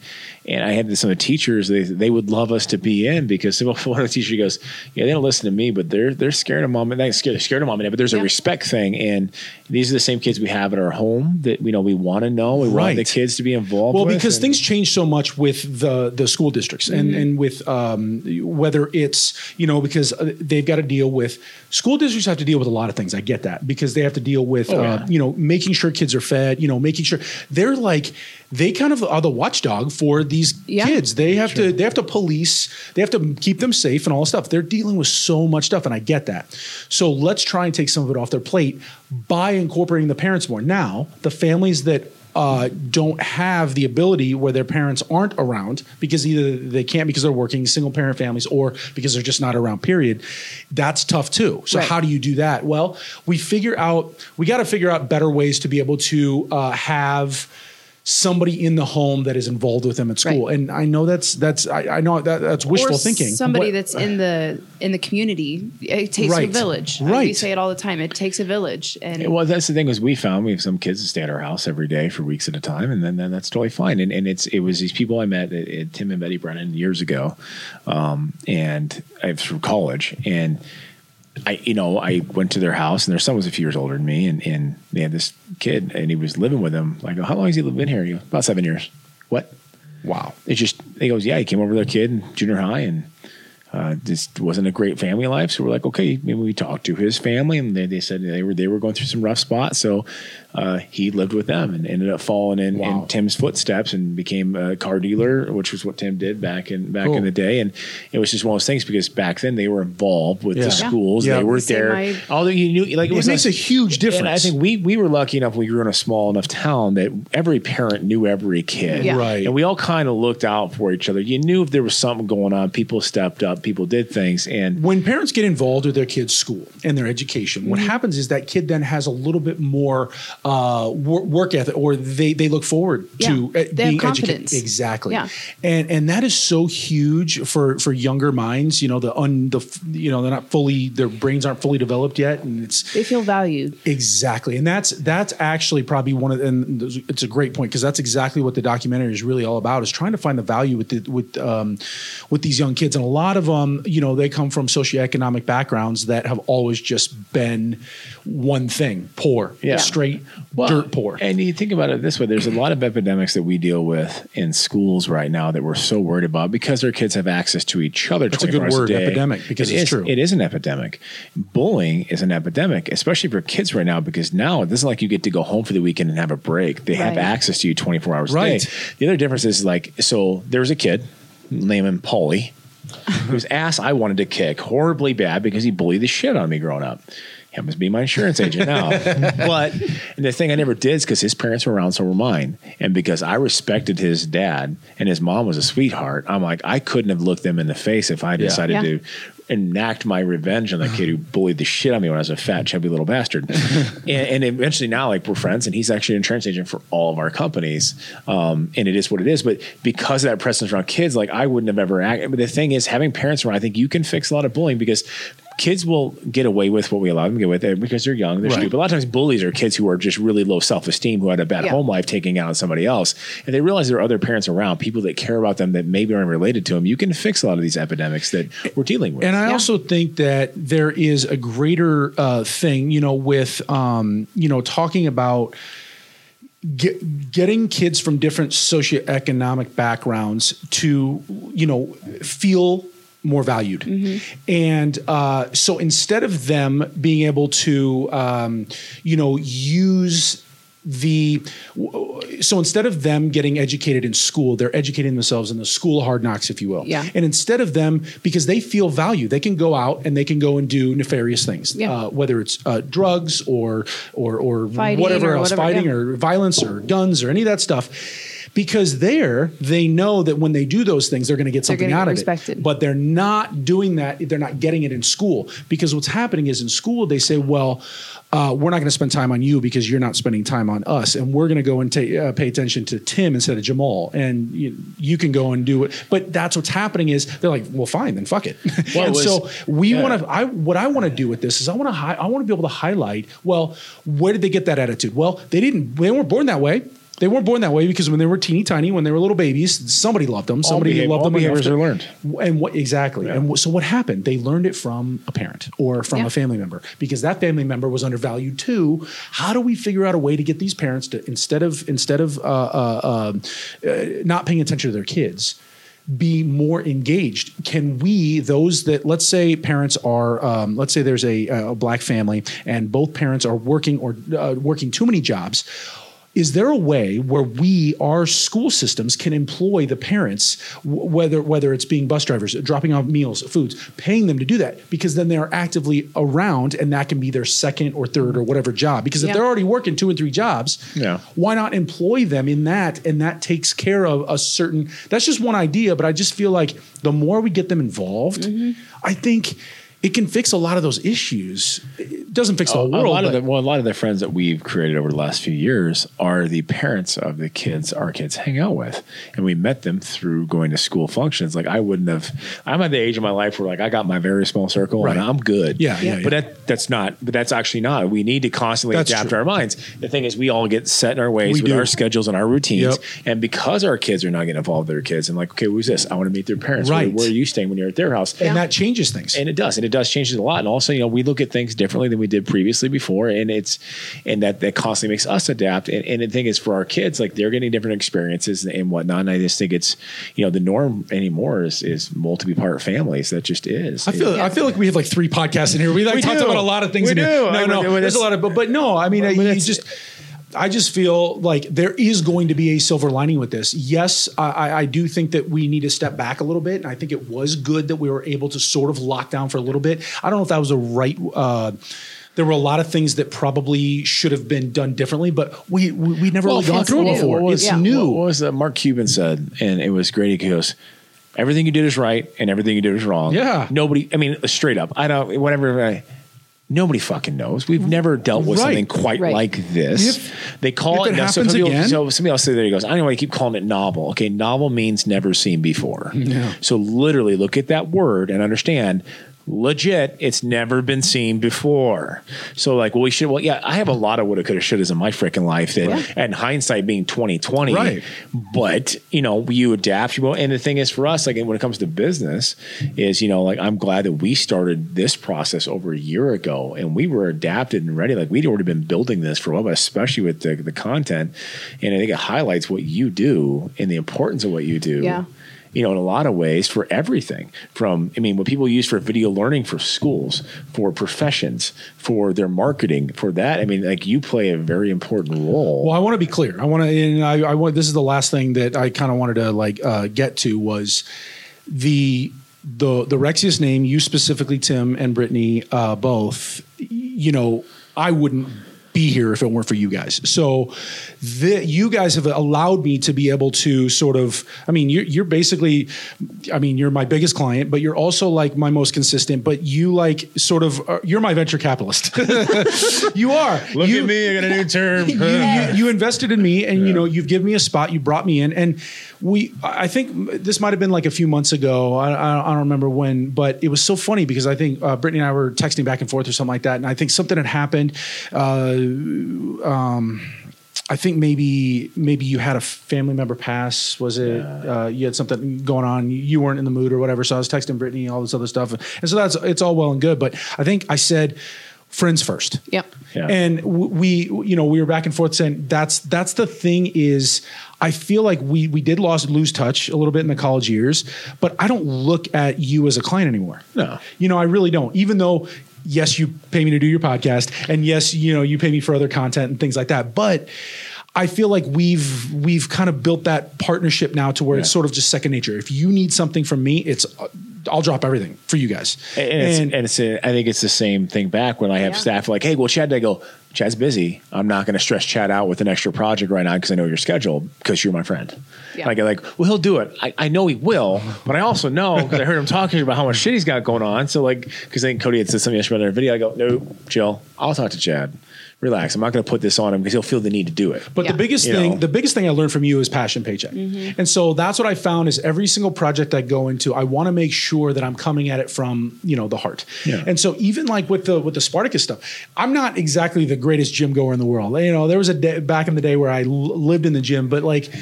and I had some of the teachers they they would love us to be in because [laughs] one of the teachers goes, yeah, they don't listen to me, but they're they're scared of mom and they scared scared of mom and dad. But there's a respect thing, and these are the same kids we have at our home that we know we want to know. We want the kids to be involved. Well, with, because and- things change so much with the the school districts and Mm-hmm. and with um, whether it's you know because uh, they've got to deal with school districts have to deal with a lot of things. I get that because they have to deal with Oh, uh, yeah. you know making sure kids are fed. You know, making sure they're like they kind of are the watchdog for these Yeah. kids. They have to they have to police. They have to keep them safe and all this stuff. They're dealing with so much stuff, and I get that. So let's try and take some of it off their plate by incorporating the parents more. Now, the families that uh, don't have the ability where their parents aren't around because either they can't because they're working single parent families or because they're just not around period that's tough too so Right. how do you do that well we figure out we got to figure out better ways to be able to uh, have somebody in the home that is involved with them at school Right. and i know that's that's i, I know that that's wishful or thinking Somebody What- that's in the in the community. It takes a village. Right. We say it all the time. It takes a village. And Well, that's the thing is we found we have some kids that stay at our house every day for weeks at a time, and then, then that's totally fine. And, and it's it was these people I met at, at Tim and Betty Brennan years ago, um, and I was from college, and I you know I went to their house, and their son was a few years older than me, and, and they had this kid, and he was living with them. Like, how long has he been here? He goes, About seven years. What? Wow. It just he goes, yeah, he came over with their kid in junior high, and uh, just wasn't a great family life. So we're like, okay, maybe we talked to his family, and they, they said they were they were going through some rough spots. So uh, he lived with them and ended up falling in, Wow. in Tim's footsteps and became a car dealer, which was what Tim did back in back Cool. in the day. And it was just one of those things because back then they were involved with Yeah. the schools. Yeah. They were Say there. my- Although you knew, like it, it was makes a huge difference and I think we we were lucky enough. We grew in a small enough town that every parent knew every kid, Yeah. Right. And we all kind of looked out for each other. You knew if there was something going on, people stepped up, people did things, and when parents get involved with their kid's school and their education, Mm-hmm. what happens is that kid then has a little bit more uh, wor- work ethic, or they they look forward Yeah. to uh, They being educated. confidence. Exactly. Yeah. And and that is so huge for for younger minds. You know, the un the you know they're not fully their brains aren't fully developed yet, and it's they feel valued. Exactly, and that's that's actually probably one of and it's a great point because that's exactly what the documentary is really all about is trying to find the value with the, with um, with these young kids, and a lot of them, you know, they come from socioeconomic backgrounds that have always just been one thing: poor, Yeah. straight, Well, dirt poor. And you think about it this way: there's a lot of epidemics that we deal with in schools right now that we're so worried about because their kids have access to each other. That's a good word, day. epidemic, because It it's is- true. It is an epidemic. Bullying is an epidemic, especially for kids right now because now it isn't like you get to go home for the weekend and have a break. They have access to you 24 hours a Right. day. The other difference is like so. There was a kid, name him Paulie, [laughs] whose ass I wanted to kick horribly bad because he bullied the shit out of me growing up. He must be my insurance agent now. [laughs] but the thing I never did is because his parents were around, so were mine. And because I respected his dad and his mom was a sweetheart, I'm like, I couldn't have looked them in the face if I decided Yeah. to enact my revenge on the kid who [sighs] bullied the shit out of me when I was a fat, chubby little bastard. [laughs] and, and eventually now, like, we're friends, and he's actually an insurance agent for all of our companies. Um, and it is what it is. But because of that presence around kids, like, I wouldn't have ever acted. But the thing is, having parents around, I think you can fix a lot of bullying because kids will get away with what we allow them to get away with because they're young, they're Right. stupid. A lot of times, bullies are kids who are just really low self esteem, who had a bad Yeah. home life taking out on somebody else. And they realize there are other parents around, people that care about them that maybe aren't related to them. You can fix a lot of these epidemics that we're dealing with. And I Yeah. also think that there is a greater uh, thing, you know, with um, you know talking about get, getting kids from different socioeconomic backgrounds to you know feel more valued and uh, so instead of them being able to um, you know use the so instead of them getting educated in school they're educating themselves in the school of hard knocks if you will Yeah. and instead of them because they feel value they can go out and they can go and do nefarious things Yeah. uh, whether it's uh, drugs or or or Fighting whatever or else whatever, fighting yeah. or violence or guns or any of that stuff because there they know that when they do those things they're going to get something out get of respected. it but they're not doing that they're not getting it in school. Because what's happening is in school they say well uh, we're not going to spend time on you because you're not spending time on us. And we're going to go and ta- uh, pay attention to tim instead of jamal. And you, you can go and do it. But that's what's happening is they're like well fine then fuck it. Well, it [laughs] and was- so we yeah. want to i what i want to do with this is i want to hi- i want to be able to highlight well where did they get that attitude? Well they didn't they weren't born that way they weren't born that way because when they were teeny tiny, when they were little babies, somebody loved them. Somebody behav- loved all them enough behaviors are learned. And what exactly? And wh- so what happened? They learned it from a parent or from Yeah. a family member because that family member was undervalued too. How do we figure out a way to get these parents to instead of instead of uh, uh, um, uh, not paying attention to their kids? be more engaged can we those that let's say parents are um, let's say there's a, a black family and both parents are working or uh, working too many jobs is there a way where we our school systems can employ the parents w- whether whether it's being bus drivers dropping off meals foods paying them to do that because then they're actively around and that can be their second or third or whatever job because if Yeah. they're already working two and three jobs Yeah. why not employ them in that and that takes care of a certain that's just one idea but i just feel like the more we get them involved Mm-hmm. i think it can fix a lot of those issues it doesn't fix the a, whole a world lot of the well, a lot of the friends that we've created over the last few years are the parents of the kids our kids hang out with, and we met them through going to school functions. Like I wouldn't have. I'm at the age of my life where like I got my very small circle Right. and I'm good. Yeah, yeah, But yeah. that that's not. But that's actually not. We need to constantly That's adapt true. our minds. The thing is, we all get set in our ways We with do. our schedules and our routines, Yep. and because our kids are not getting involved with their kids, and like, okay, who's this? I want to meet their parents. Where- Right. Where, are you staying when you're at their house? and that changes things and it does and it does change it a lot and also you know we look at things differently than we did previously before and it's and that that constantly makes us adapt and, and the thing is for our kids like they're getting different experiences and whatnot and i just think it's you know the norm anymore is is multi-part families that just is I feel I feel like we have like three podcasts in here. We like We talked do. about a lot of things. We in here. do. No, I no, mean, there's a lot of, but, but no. I mean, When you it's- just. I just feel like there is going to be a silver lining with this. Yes, I, I- I do think that we need to step back a little bit, and I think it was good that we were able to sort of lock down for a little bit. I don't know if that was the right. Uh, there were a lot of things that probably should have been done differently, but we we we never really gone through it before. What was, it's Yeah. new. What was that Mark Cuban said, and it was great. He goes, "Everything you did is right, and everything you did is wrong." Yeah. Nobody. I mean, straight up. I don't. Whatever. I, nobody fucking knows. We've never dealt with Right. something quite Right. like this. If- they call if it. it now, so happens somebody, again- so somebody else say there he goes. I don't know why you keep calling it novel. Okay, novel means never seen before. Yeah. So literally, look at that word and understand. Legit, it's never been seen before. So, like, well, we should. Well, yeah, I have a lot of woulda, coulda, should shouldas in my freaking life that, and hindsight being twenty twenty, Right. but you know, you adapt. You will, and the thing is, for us, like when it comes to business, is you know, like I'm glad that we started this process over a year ago, and we were adapted and ready. Like we'd already been building this for a while, but especially with the, the content, and I think it highlights what you do and the importance of what you do. Yeah. You know, in a lot of ways, for everything from, I mean, what people use for video learning for schools, for professions, for their marketing, for that. I mean, like you play a very important role. Well, I want to be clear. I want to, and I, I want. This is the last thing that I kind of wanted to like uh, get to was the the the Rexius name. You specifically, Tim and Brittany, uh, both. you know, I wouldn't be here if it weren't for you guys. So, the, you guys have allowed me to be able to sort of. I mean, you're, you're basically, I mean, you're my biggest client, but you're also like my most consistent. But you like sort of, uh, you're my venture capitalist. [laughs] you are. Look you, at me, I got a new term. [laughs] you, you, you invested in me and you know you've given me a spot you brought me in and we i think this might have been like a few months ago i, I I don't remember when but it was so funny because i think uh, brittany and i were texting back and forth or something like that and i think something had happened uh, um, I think maybe maybe you had a family member pass. Was it uh, you had something going on? You weren't in the mood or whatever. So I was texting Brittany all this other stuff, and so that's it's all well and good. But I think I said friends first. Yep. Yeah. And w- we, you know, we were back and forth saying that's that's the thing is I feel like we we did lost lose touch a little bit in the college years, but I don't look at you as a client anymore. No. You know, I really don't. Even though yes, you pay me to do your podcast and yes, you know, you pay me for other content and things like that, but I feel like we've we've kind of built that partnership now to where it's sort of just second nature. If you need something from me, it's uh, I'll drop everything for you guys. And, it's, and it's a, I think it's the same thing back when I have Yeah. staff like, hey, well, Chad, I go, Chad's busy. I'm not going to stress Chad out with an extra project right now because I know your schedule because you're my friend. Yeah. get like, well, he'll do it. I, I know he will, but I also know because I heard him talking about how much shit he's got going on. So, like, because I think Cody had said something yesterday in our video. I go, no, chill. I'll talk to Chad. Relax. I'm not going to put this on him because he'll feel the need to do it. But Yeah. the biggest You thing, know. the biggest thing I learned from you is passion paycheck. Mm-hmm. And so that's what I found is every single project I go into, I want to make sure that I'm coming at it from, you know, the heart. Yeah. And so even like with the with the Spartacus stuff, I'm not exactly the greatest gym goer in the world. You know, there was a day back in the day where I l- lived in the gym, but like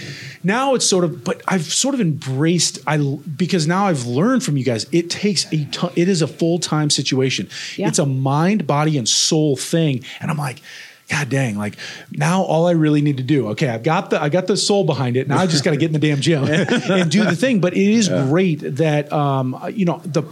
now it's sort of but I've sort of embraced I because now I've learned from you guys, it takes a ton it is a full-time situation. Yeah. It's a mind, body and soul thing. And I'm like God dang! Like now, all I really need to do. Okay, I've got the I got the soul behind it. Now I just got to get in the damn gym [laughs] and do the thing. But it is great that um, you know the,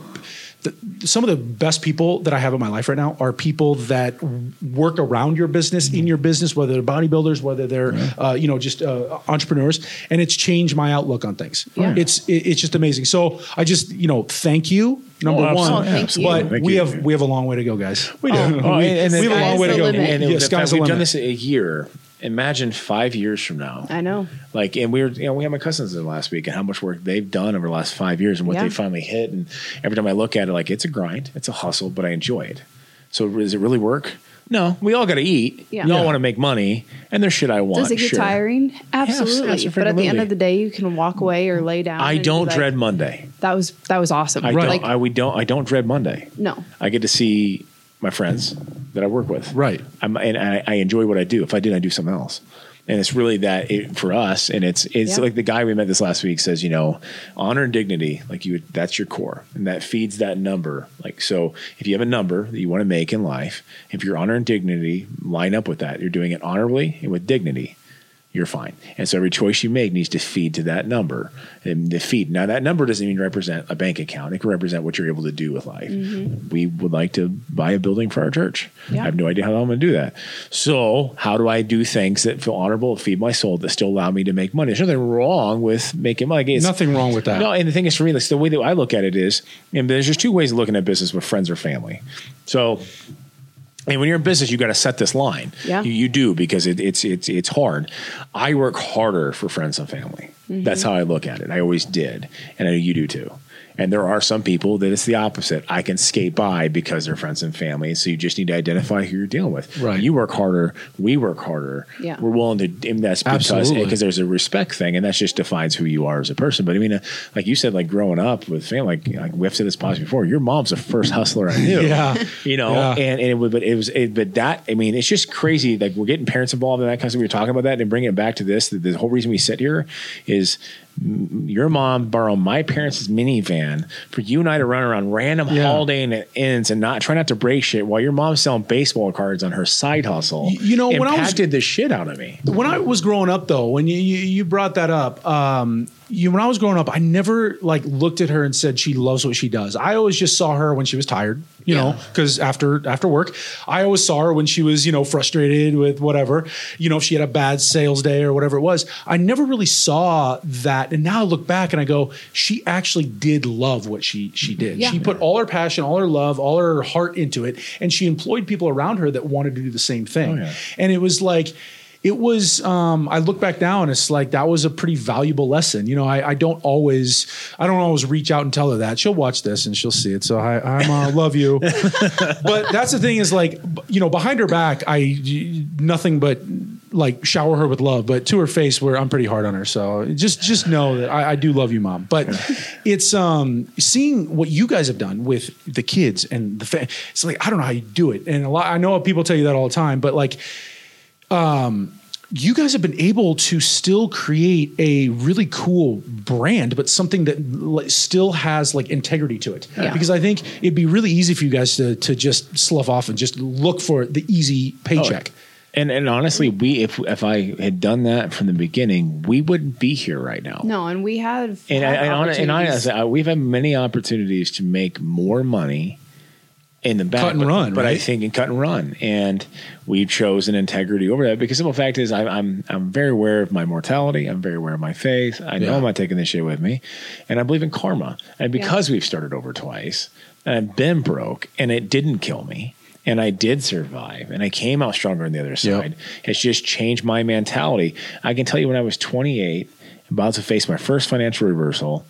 the some of the best people that I have in my life right now are people that work around your business in your business, whether they're bodybuilders, whether they're uh, you know just uh, entrepreneurs, and it's changed my outlook on things. Yeah. It's it, it's just amazing. So I just you know thank you number Oh, one. Oh, thank you. But Thank we you. have we have a long way to go, guys. We do. Oh, Oh, we, and then- we have a long way to go. limit. And yeah, the sky's we've done this a year. Imagine five years from now. I know. Like, and we were, you know, we had my cousins in last week and how much work they've done over the last five years and what Yeah. they finally hit. And every time I look at it, like, it's a grind, it's a hustle, but I enjoy it. So, does it really work? No, we all got to eat. Yeah. We all Yeah. want to make money, and there's shit I want. Does it get sure. tiring? Absolutely. but at the end of the day, you can walk away or lay down. I don't like, dread Monday. That was that was awesome. I Like, don't. I we don't. I don't dread Monday. no. I get to see my friends that I work with. Right. I'm, and I, I enjoy what I do. If I did, I do something else. And it's really that it, for us. And it's it's Yeah. like the guy we met this last week says, you know, honor and dignity, like you that's your core, and that feeds that number. Like so, if you have a number that you want to make in life, if your honor and dignity line up with that, you're doing it honorably and with dignity. You're fine. And so every choice you make needs to feed to that number. And the feed. Now that number doesn't even represent a bank account. It can represent what you're able to do with life. Mm-hmm. We would like to buy a building for our church. Yeah. I have no idea how I'm going to do that. So how do I do things that feel honorable, feed my soul, that still allow me to make money? There's nothing wrong with making money. It's, Nothing wrong with that. no, and the thing is for me, like, the way that I look at it is, and there's just two ways of looking at business with friends or family. So, and when you're in business, you got to set this line. Yeah. you, you do because it, it's it's it's hard. I work harder for friends and family. Mm-hmm. That's how I look at it. I always did, and I know you do too. And there are some people that it's the opposite. I can skate by because they're friends and family. So you just need to identify who you're dealing with. Right. You work harder. We work harder. Yeah. We're willing to. And that's because because there's a respect thing, and that just defines who you are as a person. But I mean, uh, like you said, like growing up with family, like, like we've said this podcast before. Your mom's the first hustler I knew. [laughs] Yeah. you know, Yeah. and, and it was, but it was, it, but that, I mean, it's just crazy. Like we're getting parents involved in that kind of stuff. We were talking about that and bringing it back to this. The, the whole reason we sit here is your mom borrowed my parents' minivan for you and I to run around random Yeah. holiday inns and not try not to break shit while your mom's selling baseball cards on her side hustle. Y- you know, when I was- impacted the shit out of me. when I was growing up, though, when you you, you brought that up, um, you when I was growing up, I never like looked at her and said she loves what she does. I always just saw her when she was tired, you know, because after after work, I always saw her when she was you know frustrated with whatever, you know, if she had a bad sales day or whatever it was. I never really saw that, and now I look back and I go, she actually did love what she she mm-hmm. did. Yeah. She put all her passion, all her love, all her heart into it, and she employed people around her that wanted to do the same thing. Oh, yeah. And it was like it was um, i look back now and it's like that was a pretty valuable lesson. You know I, I don't always i don't always reach out and tell her that. She'll watch this and she'll see it. So i i'm uh, [laughs] love you. But that's the thing is like you know behind her back i nothing but like shower her with love but to her face where i'm pretty hard on her. So just just know that i, I do love you mom. But [laughs] it's um seeing what you guys have done with the kids and the fa- it's like i don't know how you do it. And a lot i know people tell you that all the time but like Um, you guys have been able to still create a really cool brand, but something that like, still has like integrity to it. Yeah. Because I think it'd be really easy for you guys to to just slough off and just look for the easy paycheck. Oh, and and honestly, we if if I had done that from the beginning, we wouldn't be here right now. No, and we have And I, had and, and honestly, we've had many opportunities to make more money in the back, Cut and but, run, But I think in cut and run, and we chose an integrity over that because the simple fact is, I, I'm I'm very aware of my mortality. I'm very aware of my faith. I know Yeah. I'm not taking this shit with me, and I believe in karma. And because we've started over twice, and I've been broke, and it didn't kill me. And I did survive, and I came out stronger on the other side. It's just changed my mentality. I can tell you, when I was 28, about to face my first financial reversal,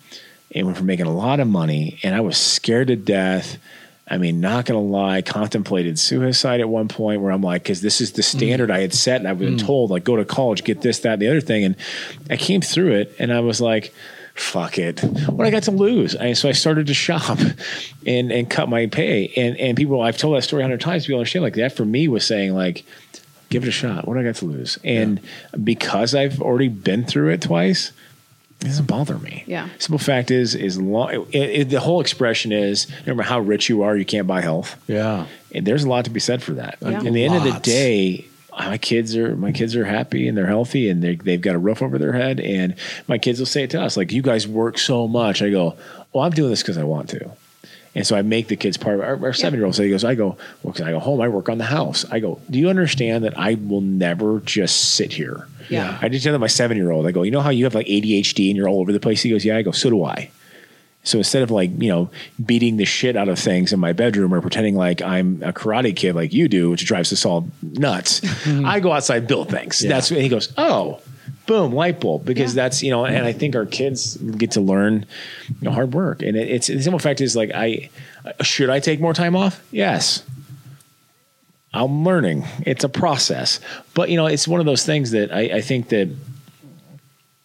and went from making a lot of money, and I was scared to death. I mean, not gonna lie, contemplated suicide at one point where I'm like, because this is the mm. standard I had set, and I've been mm. told, like, go to college, get this, that, and the other thing. And I came through it, and I was like, fuck it. What I got to lose? And so I started to shop and and cut my pay. And and people, I've told that story a hundred times. People understand like that for me was saying like, give it a shot. What do I got to lose? And because I've already been through it twice, it doesn't bother me. Yeah. Simple fact is, is long. It, it, the whole expression is, no matter how rich you are, you can't buy health. Yeah. And there's a lot to be said for that. Yeah. In the end of the day, my kids are my kids are happy and they're healthy and they they've got a roof over their head. And my kids will say it to us like, "You guys work so much." I go, "Well, I'm doing this because I want to." And so I make the kids part of our, our seven year old. So he goes, I go, well, 'cause I go home, I work on the house. I go, do you understand that I will never just sit here? Yeah. I just tell my seven year old, I go, you know how you have like ADHD and you're all over the place? He goes, yeah. I go, so do I. So instead of like, you know, beating the shit out of things in my bedroom or pretending like I'm a karate kid like you do, which drives us all nuts, [laughs] I go outside build things. That's and he goes, oh, boom, light bulb. Because Yeah. that's, you know, and I think our kids get to learn you know, hard work. And it, it's the simple fact is like, I should I take more time off? Yes. I'm learning. It's a process. But, you know, it's one of those things that I, I think that,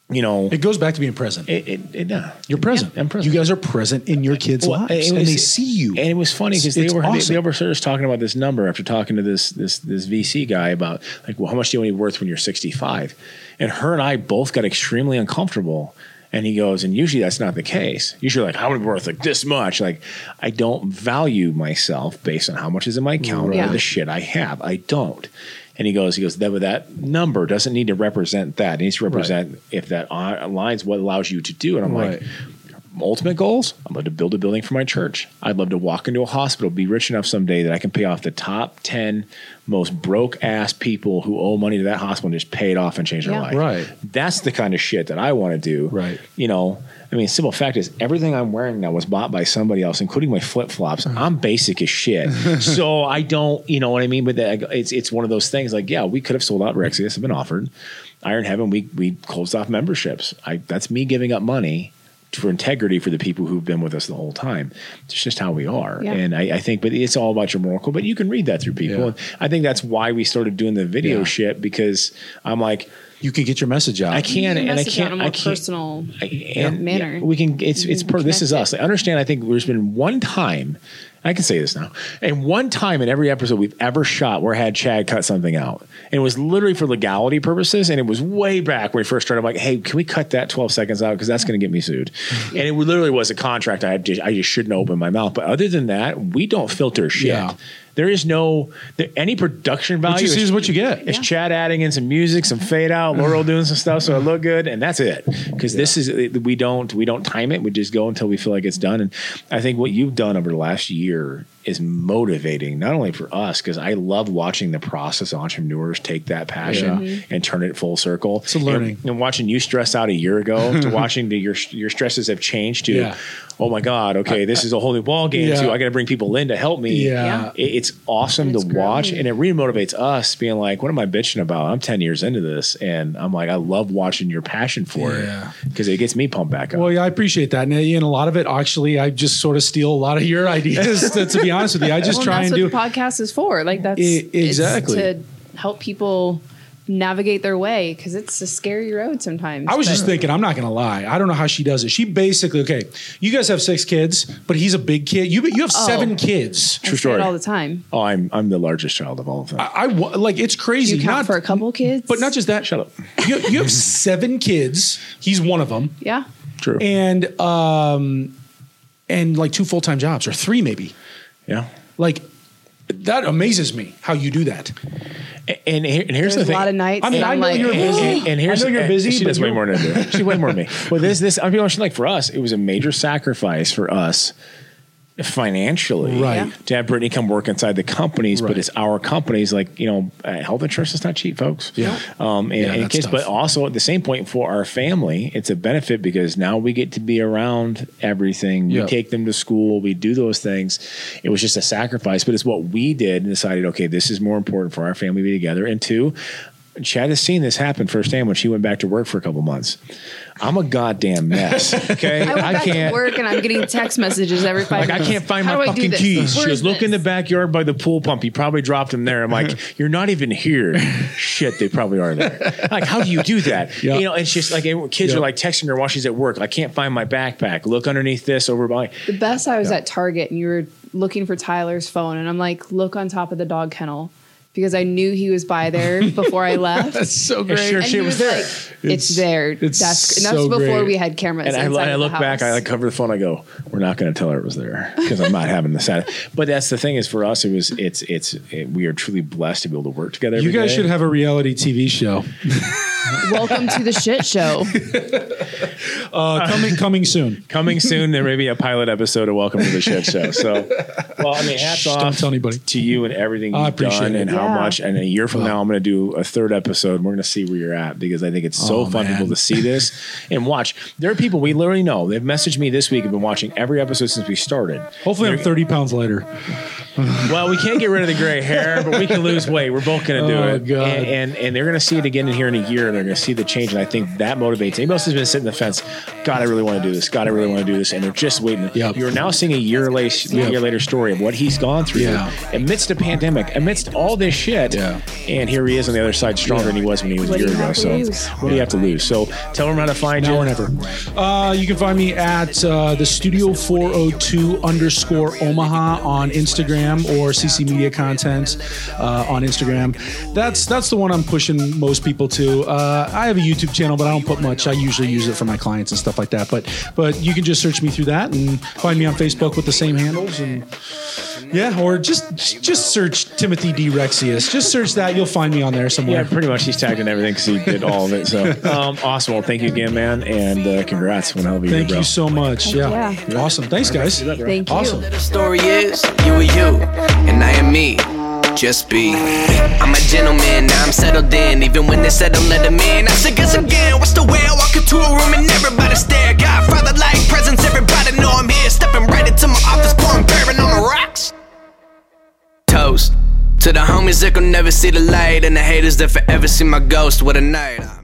you know, It goes back to being present. it, it, it, uh, You're present. I'm present. You guys are present in your kids' well, lives, it and they see you. And it was funny because they were awesome. they, they overheard us talking about this number after talking to this this this VC guy about like, well, how much do you want to be worth when you're 65? And her and I both got extremely uncomfortable. And he goes, and usually that's not the case. Usually, like, I would be worth like this much. Like, I don't value myself based on how much is in my account Yeah. or the shit I have. I don't. And he goes, he goes, that, that number doesn't need to represent that. It needs to represent if that aligns what allows you to do. And I'm Right. like, ultimate goals i'd love to build a building for my church. I'd love to walk into a hospital be rich enough someday that i can pay off the top 10 most broke ass people who owe money to that hospital and just pay it off and change their life. Right. that's the kind of shit that i want to do. Right. you know i mean simple fact is everything i'm wearing now was bought by somebody else including my flip-flops. Mm. I'm basic as shit. [laughs] So i don't you know what i mean? But that, it's it's one of those things like yeah we could have sold out rexius have been offered. Iron heaven we we closed off memberships. I that's me giving up money for integrity for the people who've been with us the whole time. It's just how we are. Yeah. And I, I think, but it's all about your moral code, but you can read that through people. Yeah. And I think that's why we started doing the video Yeah. shit because I'm like, you can get your message out. I can't, You and I can't, in a I more can't. personal I- and- manner. yeah, we can. It's it's per, this is us. I understand. I think there's been one time. I can say this now. And one time in every episode we've ever shot where I had Chad cut something out. And it was literally for legality purposes. And it was way back when we first started. I'm like, hey, can we cut that 12 seconds out? Because that's going to get me sued. and it literally was a contract. I, just, I just shouldn't open my mouth. But other than that, we don't filter shit. Yeah. There is no there, any production value. What you see is what you get. It's Chad adding in some music, some fade out, Laurel doing some stuff, so it look good, and that's it. Because this is we don't we don't time it. We just go until we feel like it's done. And I think what you've done over the last year is motivating, not only for us, because I love watching the process of entrepreneurs take that passion Yeah. Mm-hmm. and turn it full circle. It's a learning. And, and watching you stress out a year ago [laughs] to watching the, your your stresses have changed to, Yeah. oh my god, okay, this is a whole new ball game. Yeah. So I got to bring people in to help me. Yeah. It- it's awesome It's to watch, and it remotivates us, being like, what am I bitching about? I'm ten years into this, and I'm like, I love watching your passion for Yeah. it because it gets me pumped back up. Well, yeah, I appreciate that, and, and a lot of it actually, I just sort of steal a lot of your [laughs] ideas. to, to be honest with you, I just Well, try that's and what do. the podcast is for. Like that's E- exactly. it's to help people navigate their way because it's a scary road sometimes. I was but- just thinking, I'm not going to lie. I don't know how she does it. She basically, okay, you guys have six kids, but he's a big kid. You you have Oh. seven kids. True story. all the time. oh, I'm I'm the largest child of all of them. I, I like it's Do crazy. you count Not for a couple kids? but not just that. Shut up. You, you have [laughs] seven kids. He's one of them, yeah. True. and um, and like two full time jobs or three maybe. Yeah. Like that amazes me how you do that. And, and here's There's the a lot of nights. I mean, that I I'm know like, you're busy. And, and here's I know you're busy, She but does way more than I do. She way more than me. [laughs] Well, this this I mean, like for us, it was a major sacrifice for us financially, Right. To have Brittany come work inside the companies, Right. but it's our companies. Like you know, uh, health insurance is not cheap, folks. Yeah. Um, and, Yeah, and kids, but also at the same point for our family, it's a benefit because now we get to be around everything. Yeah. We take them to school. We do those things. It was just a sacrifice, but it's what we did and decided. Okay, this is more important for our family to be together. And two, Chad has seen this happen firsthand when she went back to work for a couple months. I'm a goddamn mess. [laughs] Okay, I went back to work and I'm getting text messages every five like I can't find How my do I do fucking this? keys. She Where's goes, look in the backyard by the pool pump. He probably dropped them there. I'm like, [laughs] you're not even here. Shit, they probably are there. Like, how do you do that? [laughs] Yeah. You know, it's just like kids Yeah. are like texting her while she's at work. I can't find my backpack. Look underneath this over by. The best I was at Target and you were looking for Tyler's phone and I'm like, look on top of the dog kennel because I knew he was by there [laughs] before I left. That's so great. sure and shit he was was there. like, it's, It's- there. it's That's and that's so before great. we had cameras. And I, inside I of the look back, I like cover the phone. I go, we're not going to tell her it was there because I'm not having the sad. [laughs] But that's the thing is for us, it was it's it's it, we are truly blessed to be able to work together. You guys day. should have a reality TV show Welcome to the shit show. [laughs] uh, coming coming soon. [laughs] coming soon. There may be a pilot episode of Welcome to the Shit Show. So, [laughs] well, I mean, hats Shh, off don't tell anybody. to you and everything I you've appreciate done it. and how Yeah. much. And a year from now, I'm going to do a third episode. And we're going to see where you're at because I think it's so Oh, fun man. people to see this [laughs] and watch. There are people we literally know. They've messaged me this week. Have been watching every episode since we started. Hopefully, I'm 30 pounds lighter. Well, we can't get rid of the gray hair, but we can lose weight. We're both going to do Oh, it, God. And, and and they're going to see it again in here in a year, and they're going to see the change. And I think that motivates anybody else who's been sitting the fence. God, I really want to do this. God, I really want to do this, and they're just waiting. Yep. You're now seeing a year later, Yep. year later story of what he's gone through Yeah. amidst a pandemic, amidst all this shit. Yeah. And here he is on the other side, stronger than he was when he was What a year ago. So, lose? what do you have to lose? So, tell them how to find Now you. or never. Uh, you can find me at uh, the Studio 402 underscore Omaha on Instagram or CC Media Content uh, on Instagram. That's that's the one I'm pushing most people to. Uh, I have a YouTube channel, but I don't put much. I usually use it for my clients and stuff like that. But but you can just search me through that and find me on Facebook with the same handles and. Yeah, or just just search Timothy D. Rexius. Just search that. You'll find me on there somewhere. Yeah, pretty much. He's tagged in everything because he did all of it. So, [laughs] um, awesome. Well, thank you again, man, and uh, congrats. One hell of a year, Thank bro. you so much. Yeah. yeah. Awesome. Thanks, guys. Thank you. Awesome. The story is you are you, and I am me. Just be. I'm a gentleman, now I'm settled in. Even when they said don't let him in, I said guess again. What's the way I walk into a room and everybody stare? Godfather like presence, everybody know I'm here. Stepping right into my office, pouring bourbon on the rocks. Toast to the homies that could never see the light, and the haters that forever see my ghost. What a night.